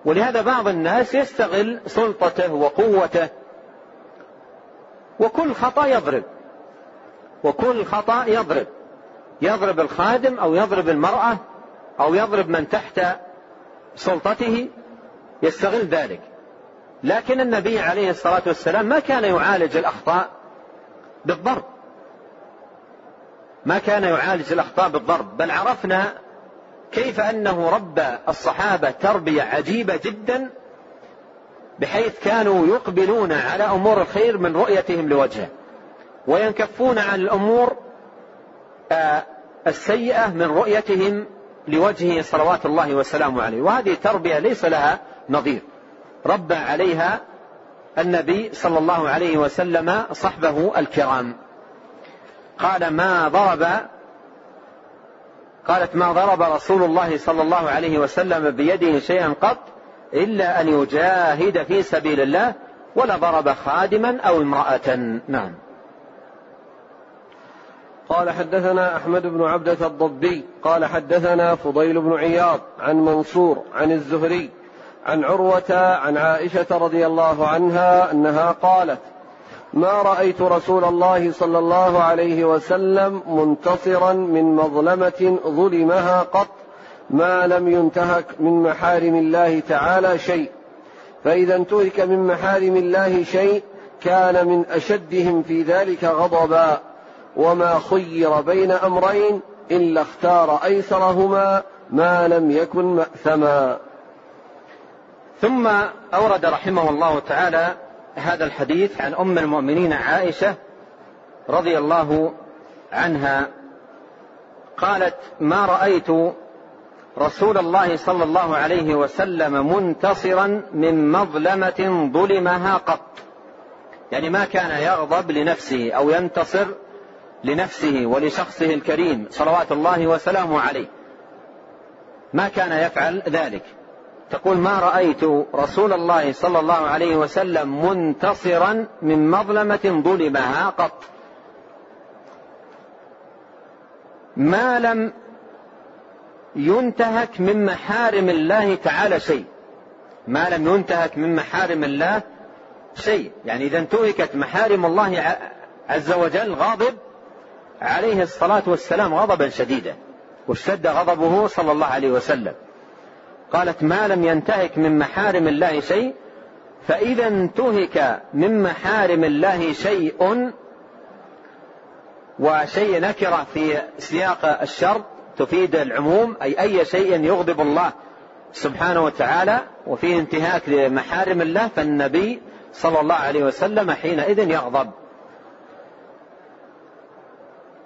ولهذا بعض الناس يستغل سلطته وقوته. وكل خطأ يضرب. وكل خطأ يضرب. يضرب الخادم أو يضرب المرأة أو يضرب من تحت سلطته يستغل ذلك. لكن النبي عليه الصلاة والسلام ما كان يعالج الأخطاء بالضرب. ما كان يعالج الأخطاء بالضرب بل عرفنا كيف أنه ربى الصحابة تربية عجيبة جدا بحيث كانوا يقبلون على أمور الخير من رؤيتهم لوجهه وينكفون عن الأمور آه، السيئة من رؤيتهم لوجهه صلوات الله وسلامه عليه. وهذه تربية ليس لها نظير. ربى عليها النبي صلى الله عليه وسلم صحبه الكرام. قال ما ضرب قالت ما ضرب رسول الله صلى الله عليه وسلم بيده شيئا قط إلا أن يجاهد في سبيل الله ولا ضرب خادما أو امرأة. نعم. قال حدثنا أحمد بن عبدة الضبي قال حدثنا فضيل بن عياض عن منصور عن الزهري عن عروة عن عائشة رضي الله عنها أنها قالت ما رأيت رسول الله صلى الله عليه وسلم منتصرا من مظلمة ظلمها قط ما لم ينتهك من محارم الله تعالى شيء. فإذا انتهك من محارم الله شيء كان من أشدهم في ذلك غضبا. وما خير بين أمرين إلا اختار أيسرهما ما لم يكن مأثما. ثم أورد رحمه الله تعالى هذا الحديث عن أم المؤمنين عائشة رضي الله عنها. قالت ما رأيت رسول الله صلى الله عليه وسلم منتصرا من مظلمة ظلمها قط. يعني ما كان يغضب لنفسه أو ينتصر لنفسه ولشخصه الكريم صلوات الله وسلامه عليه. ما كان يفعل ذلك. تقول ما رأيت رسول الله صلى الله عليه وسلم منتصرا من مظلمة ظلمها قط. ما لم ينتهك من محارم الله تعالى شيء. ما لم ينتهك من محارم الله شيء. يعني إذا انتهكت محارم الله عز وجل غاضب عليه الصلاة والسلام غضبا شديدا واشتد غضبه صلى الله عليه وسلم. قالت ما لم ينتهك من محارم الله شيء فإذا انتهك من محارم الله شيء وشيء نكرة في سياق الشرط تفيد العموم أي أي شيء يغضب الله سبحانه وتعالى وفيه انتهاك لمحارم الله فالنبي صلى الله عليه وسلم حينئذ يغضب.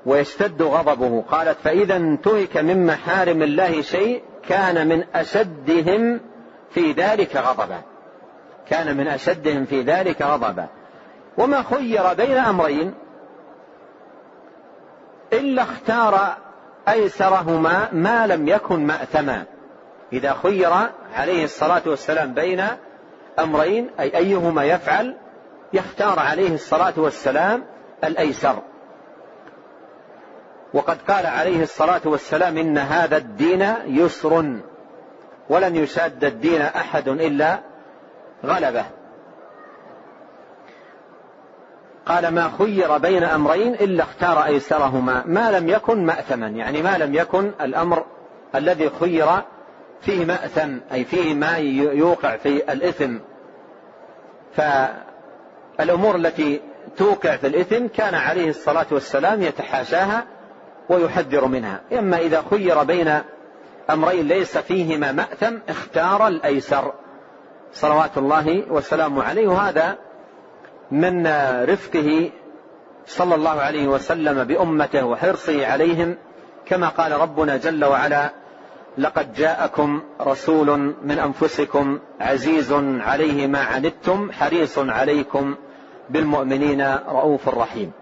ويشتد غضبه. قالت فإذا انتهك من محارم الله شيء كان من أشدهم في ذلك غضبا. كان من أشدهم في ذلك غضبا. وما خير بين أمرين. إلا اختار أيسرهما ما لم يكن مأثما. إذا خير عليه الصلاة والسلام بين أمرين أي أيهما يفعل يختار عليه الصلاة والسلام الأيسر. وقد قال عليه الصلاة والسلام إن هذا الدين يسر ولن يشاد الدين أحد إلا غلبه. قال ما خير بين أمرين إلا اختار أيسرهما ما لم يكن مأثما. يعني ما لم يكن الأمر الذي خير فيه مأثم أي فيه ما يوقع في الإثم. فالأمور التي توقع في الإثم كان عليه الصلاة والسلام يتحاشاها ويحذر منها. إما إذا خير بين أمرين ليس فيهما مأثم اختار الأيسر. صلوات الله والسلام عليه. وهذا من رفقه صلى الله عليه وسلم بأمته وحرصه عليهم كما قال ربنا جل وعلا لقد جاءكم رسول من أنفسكم عزيز عليه ما عنتم حريص عليكم بالمؤمنين رؤوف رحيم.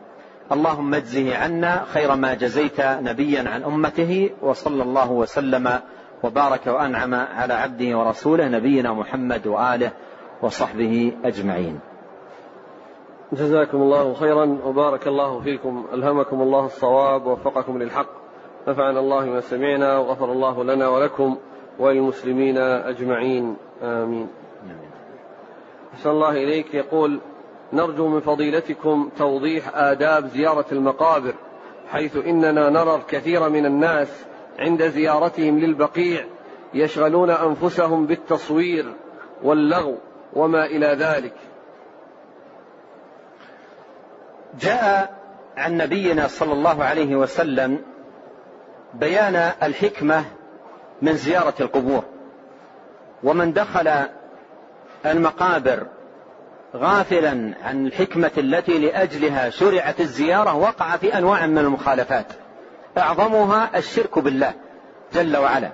اللهم اجزه عنا خير ما جزيت نبيا عن أمته وصلى الله وسلم وبارك وأنعم على عبده ورسوله نبينا محمد وآله وصحبه أجمعين. جزاكم الله خيرا وبارك الله فيكم. ألهمكم الله الصواب ووفقكم للحق. نفعنا الله ما سمعنا وغفر الله لنا ولكم وللمسلمين أجمعين. آمين. أحسن الله إليك. يقول نرجو من فضيلتكم توضيح آداب زيارة المقابر حيث إننا نرى الكثير من الناس عند زيارتهم للبقيع يشغلون أنفسهم بالتصوير واللغو وما إلى ذلك. جاء عن نبينا صلى الله عليه وسلم بيان الحكمة من زيارة القبور ومن دخل المقابر غافلا عن الحكمة التي لأجلها شرعت الزيارة وقع في أنواع من المخالفات. أعظمها الشرك بالله جل وعلا.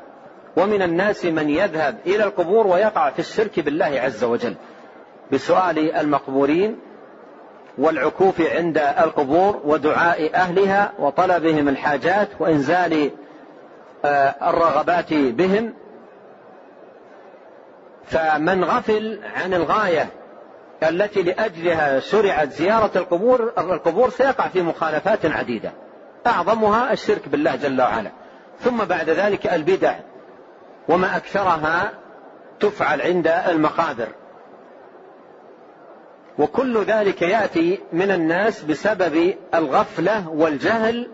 ومن الناس من يذهب إلى القبور ويقع في الشرك بالله عز وجل. بسؤال المقبورين والعكوف عند القبور ودعاء أهلها وطلبهم الحاجات وإنزال آه، الرغبات بهم فمن غفل عن الغاية التي لأجلها شرعت زيارة القبور القبور سيقع في مخالفات عديدة. أعظمها الشرك بالله جل وعلا. ثم بعد ذلك البدع. وما أكثرها تفعل عند المقابر. وكل ذلك يأتي من الناس بسبب الغفلة والجهل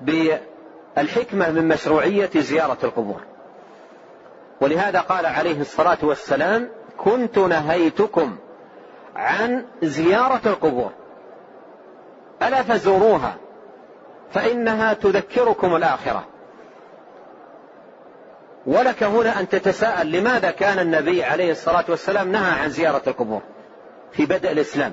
بالحكمة من مشروعية زيارة القبور. ولهذا قال عليه الصلاة والسلام كنت نهيتكم عن زيارة القبور. ألا فزوروها فإنها تذكركم الآخرة. ولك هنا أن تتساءل لماذا كان النبي عليه الصلاة والسلام نهى عن زيارة القبور في بدء الإسلام.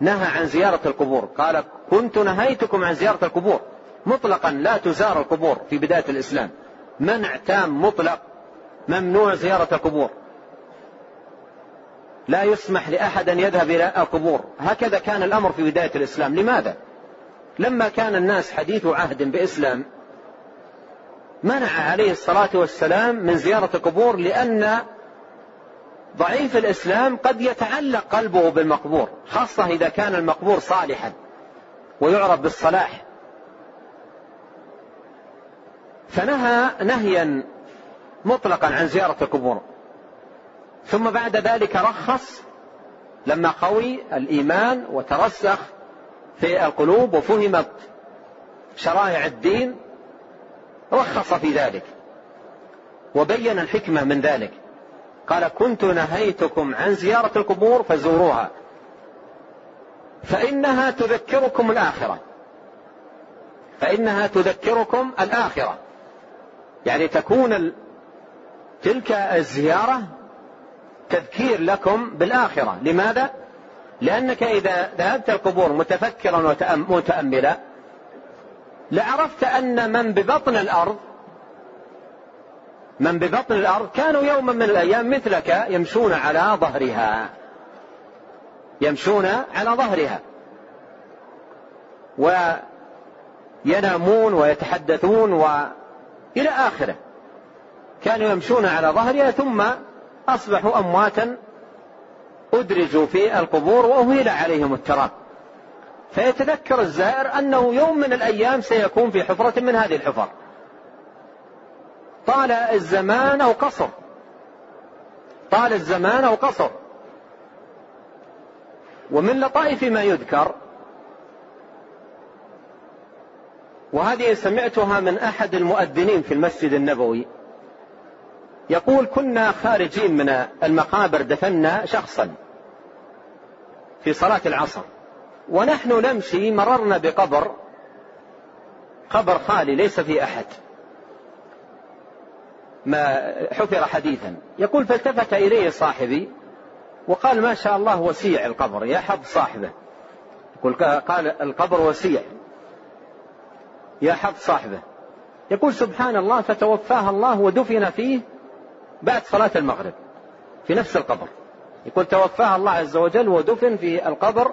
نهى عن زيارة القبور. قال كنت نهيتكم عن زيارة القبور. مطلقا لا تزار القبور في بداية الإسلام. منع تام مطلق ممنوع زيارة القبور. لا يسمح لأحد أن يذهب إلى القبور. هكذا كان الأمر في بداية الإسلام. لماذا؟ لما كان الناس حديث عهد بإسلام منع عليه الصلاة والسلام من زيارة القبور لأن ضعيف الإسلام قد يتعلق قلبه بالمقبور خاصة إذا كان المقبور صالحا ويعرف بالصلاح. فنهى نهيا مطلقا عن زيارة القبور. ثم بعد ذلك رخص لما قوي الإيمان وترسخ في القلوب وفهمت شرائع الدين رخص في ذلك وبين الحكمة من ذلك. قال كنت نهيتكم عن زيارة القبور فزوروها فإنها تذكركم الآخرة فإنها تذكركم الآخرة. يعني تكون تلك الزيارة تذكير لكم بالآخرة. لماذا؟ لأنك إذا ذهبت القبور متفكرا ومتأملا لعرفت أن من ببطن الأرض من ببطن الأرض كانوا يوما من الأيام مثلك يمشون على ظهرها. يمشون على ظهرها. وينامون ويتحدثون وإلى آخره. كانوا يمشون على ظهرها ثم أصبحوا أمواتا أدرجوا في القبور وأهيل عليهم التراب. فيتذكر الزائر أنه يوم من الأيام سيكون في حفرة من هذه الحفر. طال الزمان أو قصر. طال الزمان أو قصر. ومن لطائف ما يذكر وهذه سمعتها من أحد المؤذنين في المسجد النبوي يقول كنا خارجين من المقابر دفنا شخصا في صلاة العصر. ونحن نمشي مررنا بقبر قبر خالي ليس في أحد. ما حفر حديثا. يقول فالتفت إليه صاحبي وقال ما شاء الله وسيع القبر يحب صاحبه. قال القبر وسيع. يا حظ صاحبه. يقول سبحان الله فتوفاها الله ودفن فيه بعد صلاة المغرب في نفس القبر. يقول توفاها الله عز وجل ودفن في القبر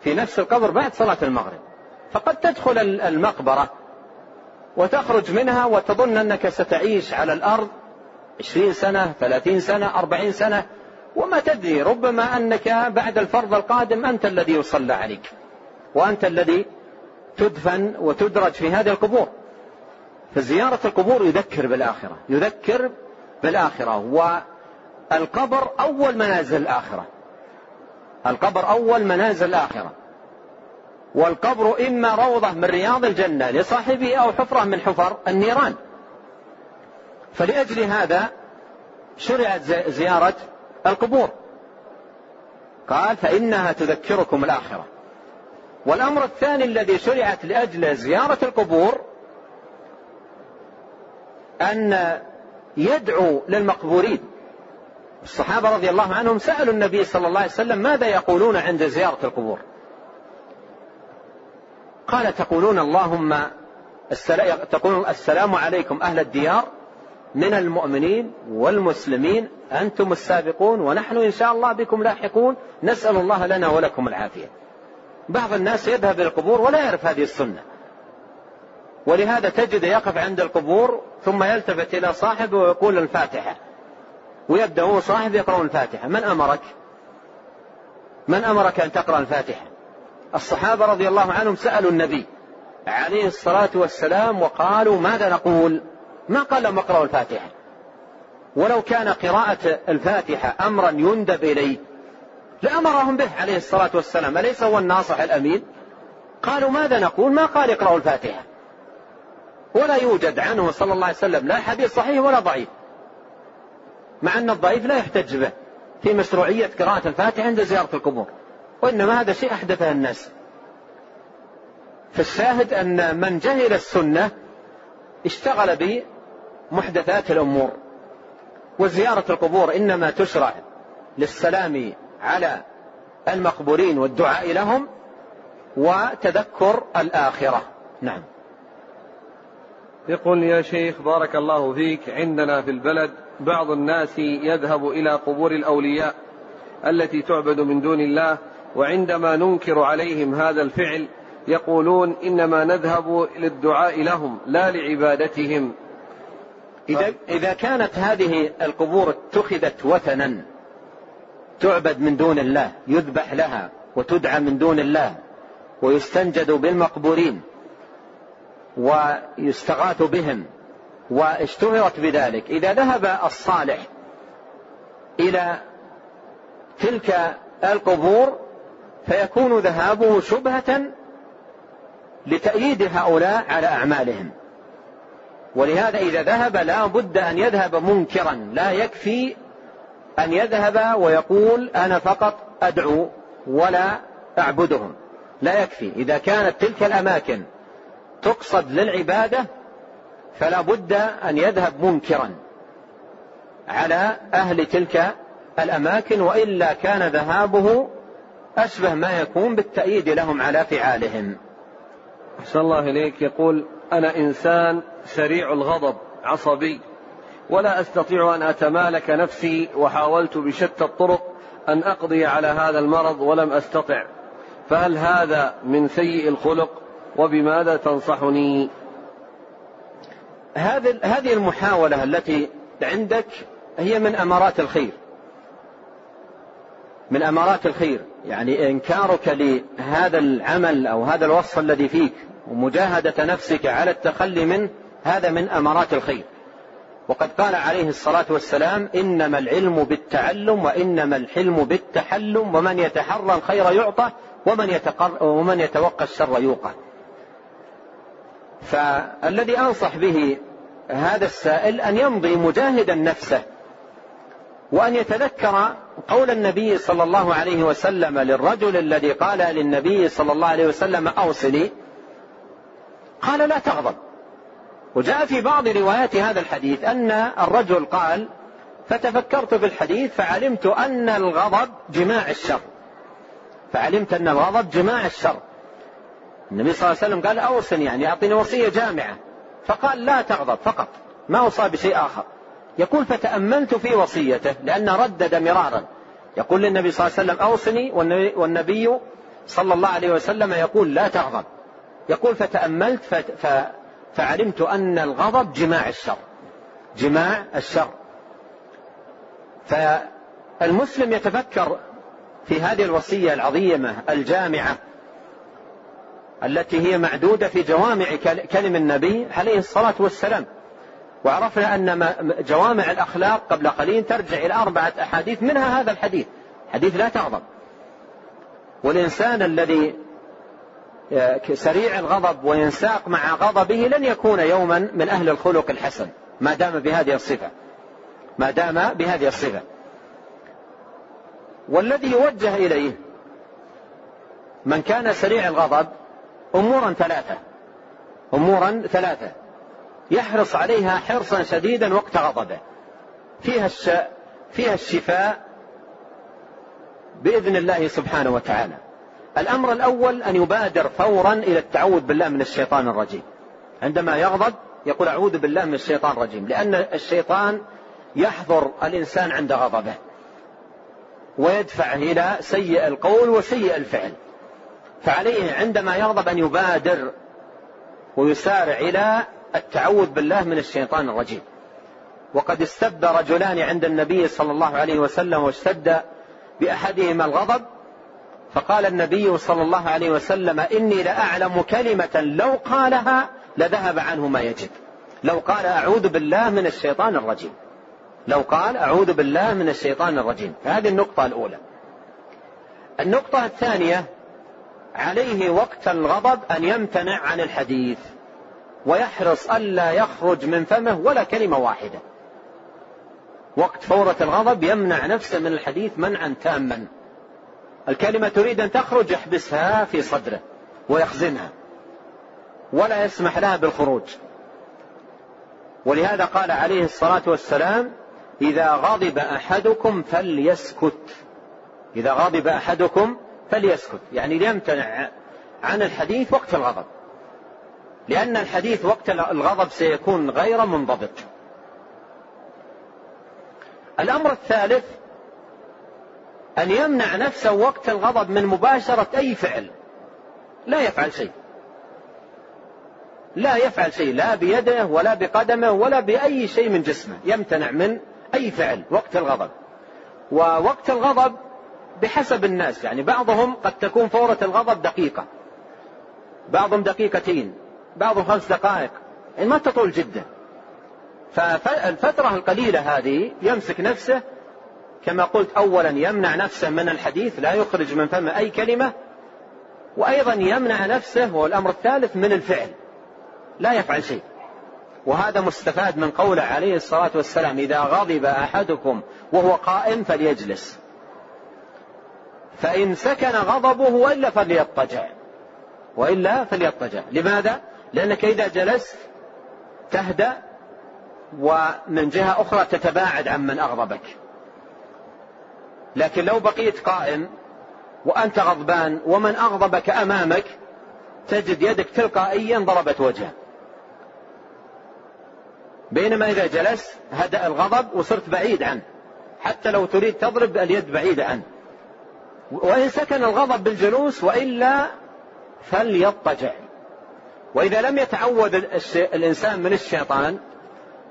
في نفس القبر بعد صلاة المغرب. فقد تدخل المقبرة وتخرج منها وتظن أنك ستعيش على الأرض عشرين سنة ثلاثين سنة أربعين سنة. وما تدري ربما أنك بعد الفرض القادم أنت الذي يصلى عليك. وأنت الذي تدفن وتدرج في هذه القبور. فزيارة القبور يذكر بالآخرة يذكر بالآخرة. والقبر أول منازل الآخرة. القبر أول منازل الآخرة. والقبر إما روضة من رياض الجنة لصاحبه أو حفرة من حفر النيران. فلأجل هذا شرعت زيارة القبور. قال فإنها تذكركم الآخرة. والأمر الثاني الذي شرعت لأجل زيارة القبور أن يدعو للمقبورين. الصحابة رضي الله عنهم سألوا النبي صلى الله عليه وسلم ماذا يقولون عند زيارة القبور؟ قال تقولون اللهم تقولون السلام عليكم أهل الديار من المؤمنين والمسلمين أنتم السابقون ونحن إن شاء الله بكم لاحقون نسأل الله لنا ولكم العافية. بعض الناس يذهب إلى القبور ولا يعرف هذه السنة. ولهذا تجد يقف عند القبور ثم يلتفت إلى صاحبه ويقول الفاتحة. ويبدأ هو صاحب يقرأ الفاتحة. من أمرك؟ من أمرك أن تقرأ الفاتحة؟ الصحابة رضي الله عنهم سألوا النبي عليه الصلاة والسلام وقالوا ماذا نقول؟ ما قال لهم اقرأوا الفاتحة. ولو كان قراءة الفاتحة أمرا يندب إليه لأمرهم به عليه الصلاة والسلام. أليس هو الناصح الأمين؟ قالوا ماذا نقول؟ ما قال اقرأوا الفاتحة. ولا يوجد عنه صلى الله عليه وسلم لا حديث صحيح ولا ضعيف. مع أن الضعيف لا يحتج به في مشروعية قراءة الفاتحة عند زيارة القبور. وإنما هذا شيء أحدثه الناس. فالشاهد أن من جهل السنة اشتغل بمحدثات الأمور. وزيارة القبور إنما تشرع للسلام على المقبورين والدعاء لهم وتذكر الآخرة. نعم. يقول يا شيخ بارك الله فيك. عندنا في البلد بعض الناس يذهب إلى قبور الأولياء التي تعبد من دون الله وعندما ننكر عليهم هذا الفعل يقولون إنما نذهب للدعاء لهم لا لعبادتهم. اذا إذا كانت هذه القبور اتخذت وثنا تعبد من دون الله يذبح لها وتدعى من دون الله ويستنجد بالمقبورين ويستغاث بهم واشتهرت بذلك. إذا ذهب الصالح إلى تلك القبور فيكون ذهابه شبهة لتأييد هؤلاء على أعمالهم. ولهذا إذا ذهب لا بد أن يذهب منكرا. لا يكفي أن يذهب ويقول أنا فقط أدعو ولا أعبدهم. لا يكفي. إذا كانت تلك الأماكن تقصد للعبادة فلا بد أن يذهب منكرا على أهل تلك الأماكن وإلا كان ذهابه أشبه ما يكون بالتأييد لهم على فعالهم. أحسن الله إليك. يقول أنا إنسان سريع الغضب عصبي ولا أستطيع أن أتمالك نفسي وحاولت بشتى الطرق أن أقضي على هذا المرض ولم أستطع. فهل هذا من سيء الخلق؟ وبماذا تنصحني؟ هذه المحاولة التي عندك هي من أمارات الخير. من أمارات الخير. يعني إنكارك لهذا العمل أو هذا الوصف الذي فيك ومجاهدة نفسك على التخلي منه هذا من أمارات الخير. وقد قال عليه الصلاة والسلام إنما العلم بالتعلم وإنما الحلم بالتحلم ومن يتحرى الخير يعطى ومن, ومن يتوقى الشر يوقى. فالذي أنصح به هذا السائل أن يمضي مجاهدا نفسه وأن يتذكر قول النبي صلى الله عليه وسلم للرجل الذي قال للنبي صلى الله عليه وسلم أوصني قال لا تغضب. وجاء في بعض روايات هذا الحديث أن الرجل قال فتفكرت في الحديث فعلمت أن الغضب جماع الشر. فعلمت أن الغضب جماع الشر. النبي صلى الله عليه وسلم قال أوصني يعني أعطيني وصية جامعة. فقال لا تغضب فقط. ما أوصى بشيء آخر. يقول فتأملت في وصيته لأنه ردد مرارا. يقول للنبي صلى الله عليه وسلم أوصني والنبي صلى الله عليه وسلم يقول لا تغضب. يقول فتأملت فعلمت أن الغضب جماع الشر. جماع الشر. فالمسلم يتفكر في هذه الوصية العظيمة الجامعة التي هي معدودة في جوامع كلم النبي عليه الصلاة والسلام. وعرفنا أن جوامع الأخلاق قبل قليل ترجع إلى أربعة أحاديث منها هذا الحديث. حديث لا تغضب والإنسان الذي آه، سريع الغضب وينساق مع غضبه لن يكون يوما من أهل الخلق الحسن ما دام بهذه الصفة. ما دام بهذه الصفة. والذي يوجه إليه من كان سريع الغضب أمورا ثلاثة. أمورا ثلاثة. يحرص عليها حرصا شديدا وقت غضبه. فيها الش... فيها الشفاء بإذن الله سبحانه وتعالى. الأمر الأول أن يبادر فورا إلى التعوذ بالله من الشيطان الرجيم. عندما يغضب يقول أعوذ بالله من الشيطان الرجيم لأن الشيطان يحضر الإنسان عند غضبه. ويدفعه إلى سيء القول وسيء الفعل. فعليه عندما يغضب أن يبادر ويسارع إلى التعوذ بالله من الشيطان الرجيم. وقد استبد رجلان عند النبي صلى الله عليه وسلم واشتد بأحدهما الغضب فقال النبي صلى الله عليه وسلم إني لأعلم كلمة لو قالها لذهب عنه ما يجد. لو قال أعوذ بالله من الشيطان الرجيم. لو قال أعوذ بالله من الشيطان الرجيم. فهذه النقطة الأولى. النقطة الثانية عليه وقت الغضب أن يمتنع عن الحديث ويحرص ألا يخرج من فمه ولا كلمة واحدة. وقت فورة الغضب يمنع نفسه من الحديث منعا تاما. الكلمة تريد أن تخرج يحبسها في صدره ويخزنها ولا يسمح لها بالخروج. ولهذا قال عليه الصلاة والسلام إذا غضب أحدكم فليسكت. إذا غضب أحدكم فليسكت. يعني ليمتنع عن الحديث وقت الغضب. لأن الحديث وقت الغضب سيكون غير منضبط. الأمر الثالث أن يمنع نفسه وقت الغضب من مباشرة أي فعل. لا يفعل شيء. لا يفعل شيء. لا بيده ولا بقدمه ولا بأي شيء من جسمه. يمتنع من أي فعل وقت الغضب. ووقت الغضب بحسب الناس. يعني بعضهم قد تكون فورة الغضب دقيقة. بعضهم دقيقتين. بعضهم خمس دقائق. يعني ما تطول جدا. فالفترة القليلة هذه يمسك نفسه كما قلت أولا يمنع نفسه من الحديث لا يخرج من فمه أي كلمة وأيضا يمنع نفسه هو الأمر الثالث من الفعل. لا يفعل شيء. وهذا مستفاد من قوله عليه الصلاة والسلام إذا غضب أحدكم وهو قائم فليجلس. فإن سكن غضبه وإلا فليضطجع. وإلا فليضطجع. لماذا؟ لأنك إذا جلست تهدأ ومن جهة أخرى تتباعد عن من أغضبك. لكن لو بقيت قائم وأنت غضبان ومن أغضبك أمامك تجد يدك تلقائيا ضربت وجهه. بينما إذا جلست هدأ الغضب وصرت بعيد عنه. حتى لو تريد تضرب اليد بعيدة عنه. وإن سكن الغضب بالجلوس وإلا فليضطجع. وإذا لم يتعود الإنسان من الشيطان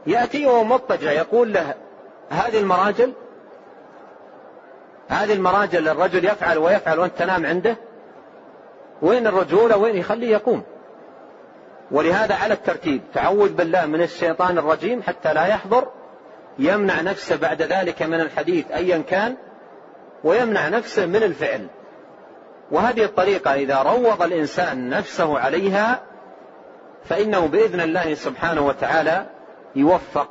يأتي وهو مضطجع يقول له هذه المراجل؟ هذه المراجل الرجل يفعل ويفعل وأنت تنام عنده؟ وين الرجولة؟ وين؟ يخليه يقوم. ولهذا على الترتيب تعوذ بالله من الشيطان الرجيم حتى لا يحضر يمنع نفسه بعد ذلك من الحديث أيا كان ويمنع نفسه من الفعل. وهذه الطريقة إذا روض الإنسان نفسه عليها فإنه بإذن الله سبحانه وتعالى يوفق.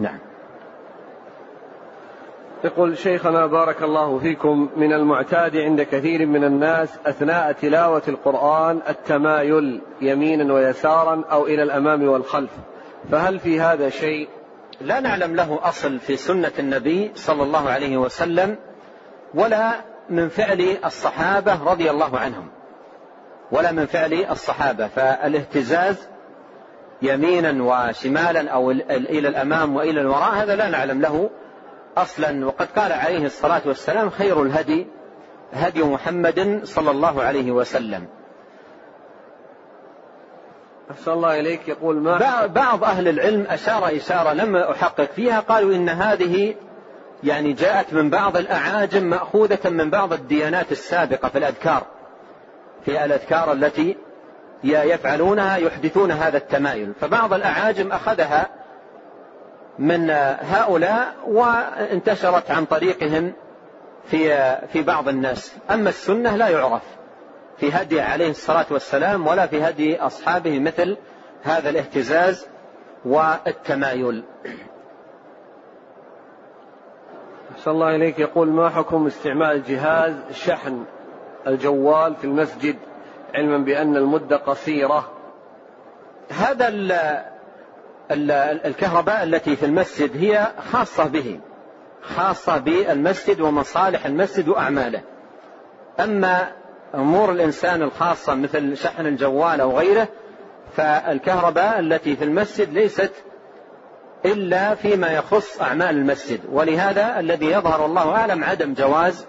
نعم. يقول شيخنا بارك الله فيكم من المعتاد عند كثير من الناس أثناء تلاوة القرآن التمايل يمينا ويسارا أو إلى الأمام والخلف. فهل في هذا شيء؟ لا نعلم له أصل في سنة النبي صلى الله عليه وسلم ولا من فعل الصحابة رضي الله عنهم. ولا من فعل الصحابة. فالاهتزاز يمينا وشمالا أو إلى الأمام وإلى الوراء هذا لا نعلم له أصلا. وقد قال عليه الصلاة والسلام خير الهدي هدي محمد صلى الله عليه وسلم. أحسن الله إليك. يقول ما بعض أهل العلم أشار إشارة لما أحقق فيها قالوا إن هذه يعني جاءت من بعض الأعاجم مأخوذة من بعض الديانات السابقة في الأذكار في الأذكار التي يفعلونها يحدثون هذا التمايل. فبعض الأعاجم أخذها من هؤلاء وانتشرت عن طريقهم في في بعض الناس. أما السنة لا يعرف. في هدي عليه الصلاة والسلام ولا في هدي أصحابه مثل هذا الاهتزاز والتمايل. أحسن الله إليك. يقول ما حكم استعمال جهاز شحن الجوال في المسجد علما بأن المدة قصيرة؟ هذا ال ال الكهرباء التي في المسجد هي خاصة به خاصة بالمسجد ومصالح المسجد وأعماله. أما أمور الإنسان الخاصة مثل شحن الجوال أو غيره فالكهرباء التي في المسجد ليست إلا فيما يخص أعمال المسجد. ولهذا الذي يظهر الله أعلم عدم جواز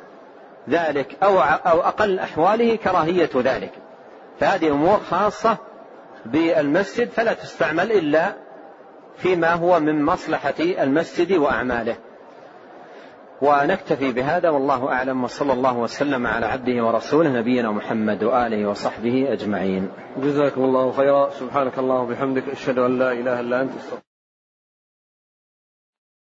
ذلك أو أو أقل أحواله كراهية ذلك. فهذه أمور خاصة بالمسجد فلا تستعمل إلا فيما هو من مصلحة المسجد وأعماله. ونكتفي بهذا والله أعلم وصلى الله وسلم على عبده ورسوله نبينا محمد وآله وصحبه أجمعين. جزاكم الله خيرا. سبحانك اللهم وبحمدك أشهد أن لا إله إلا أنت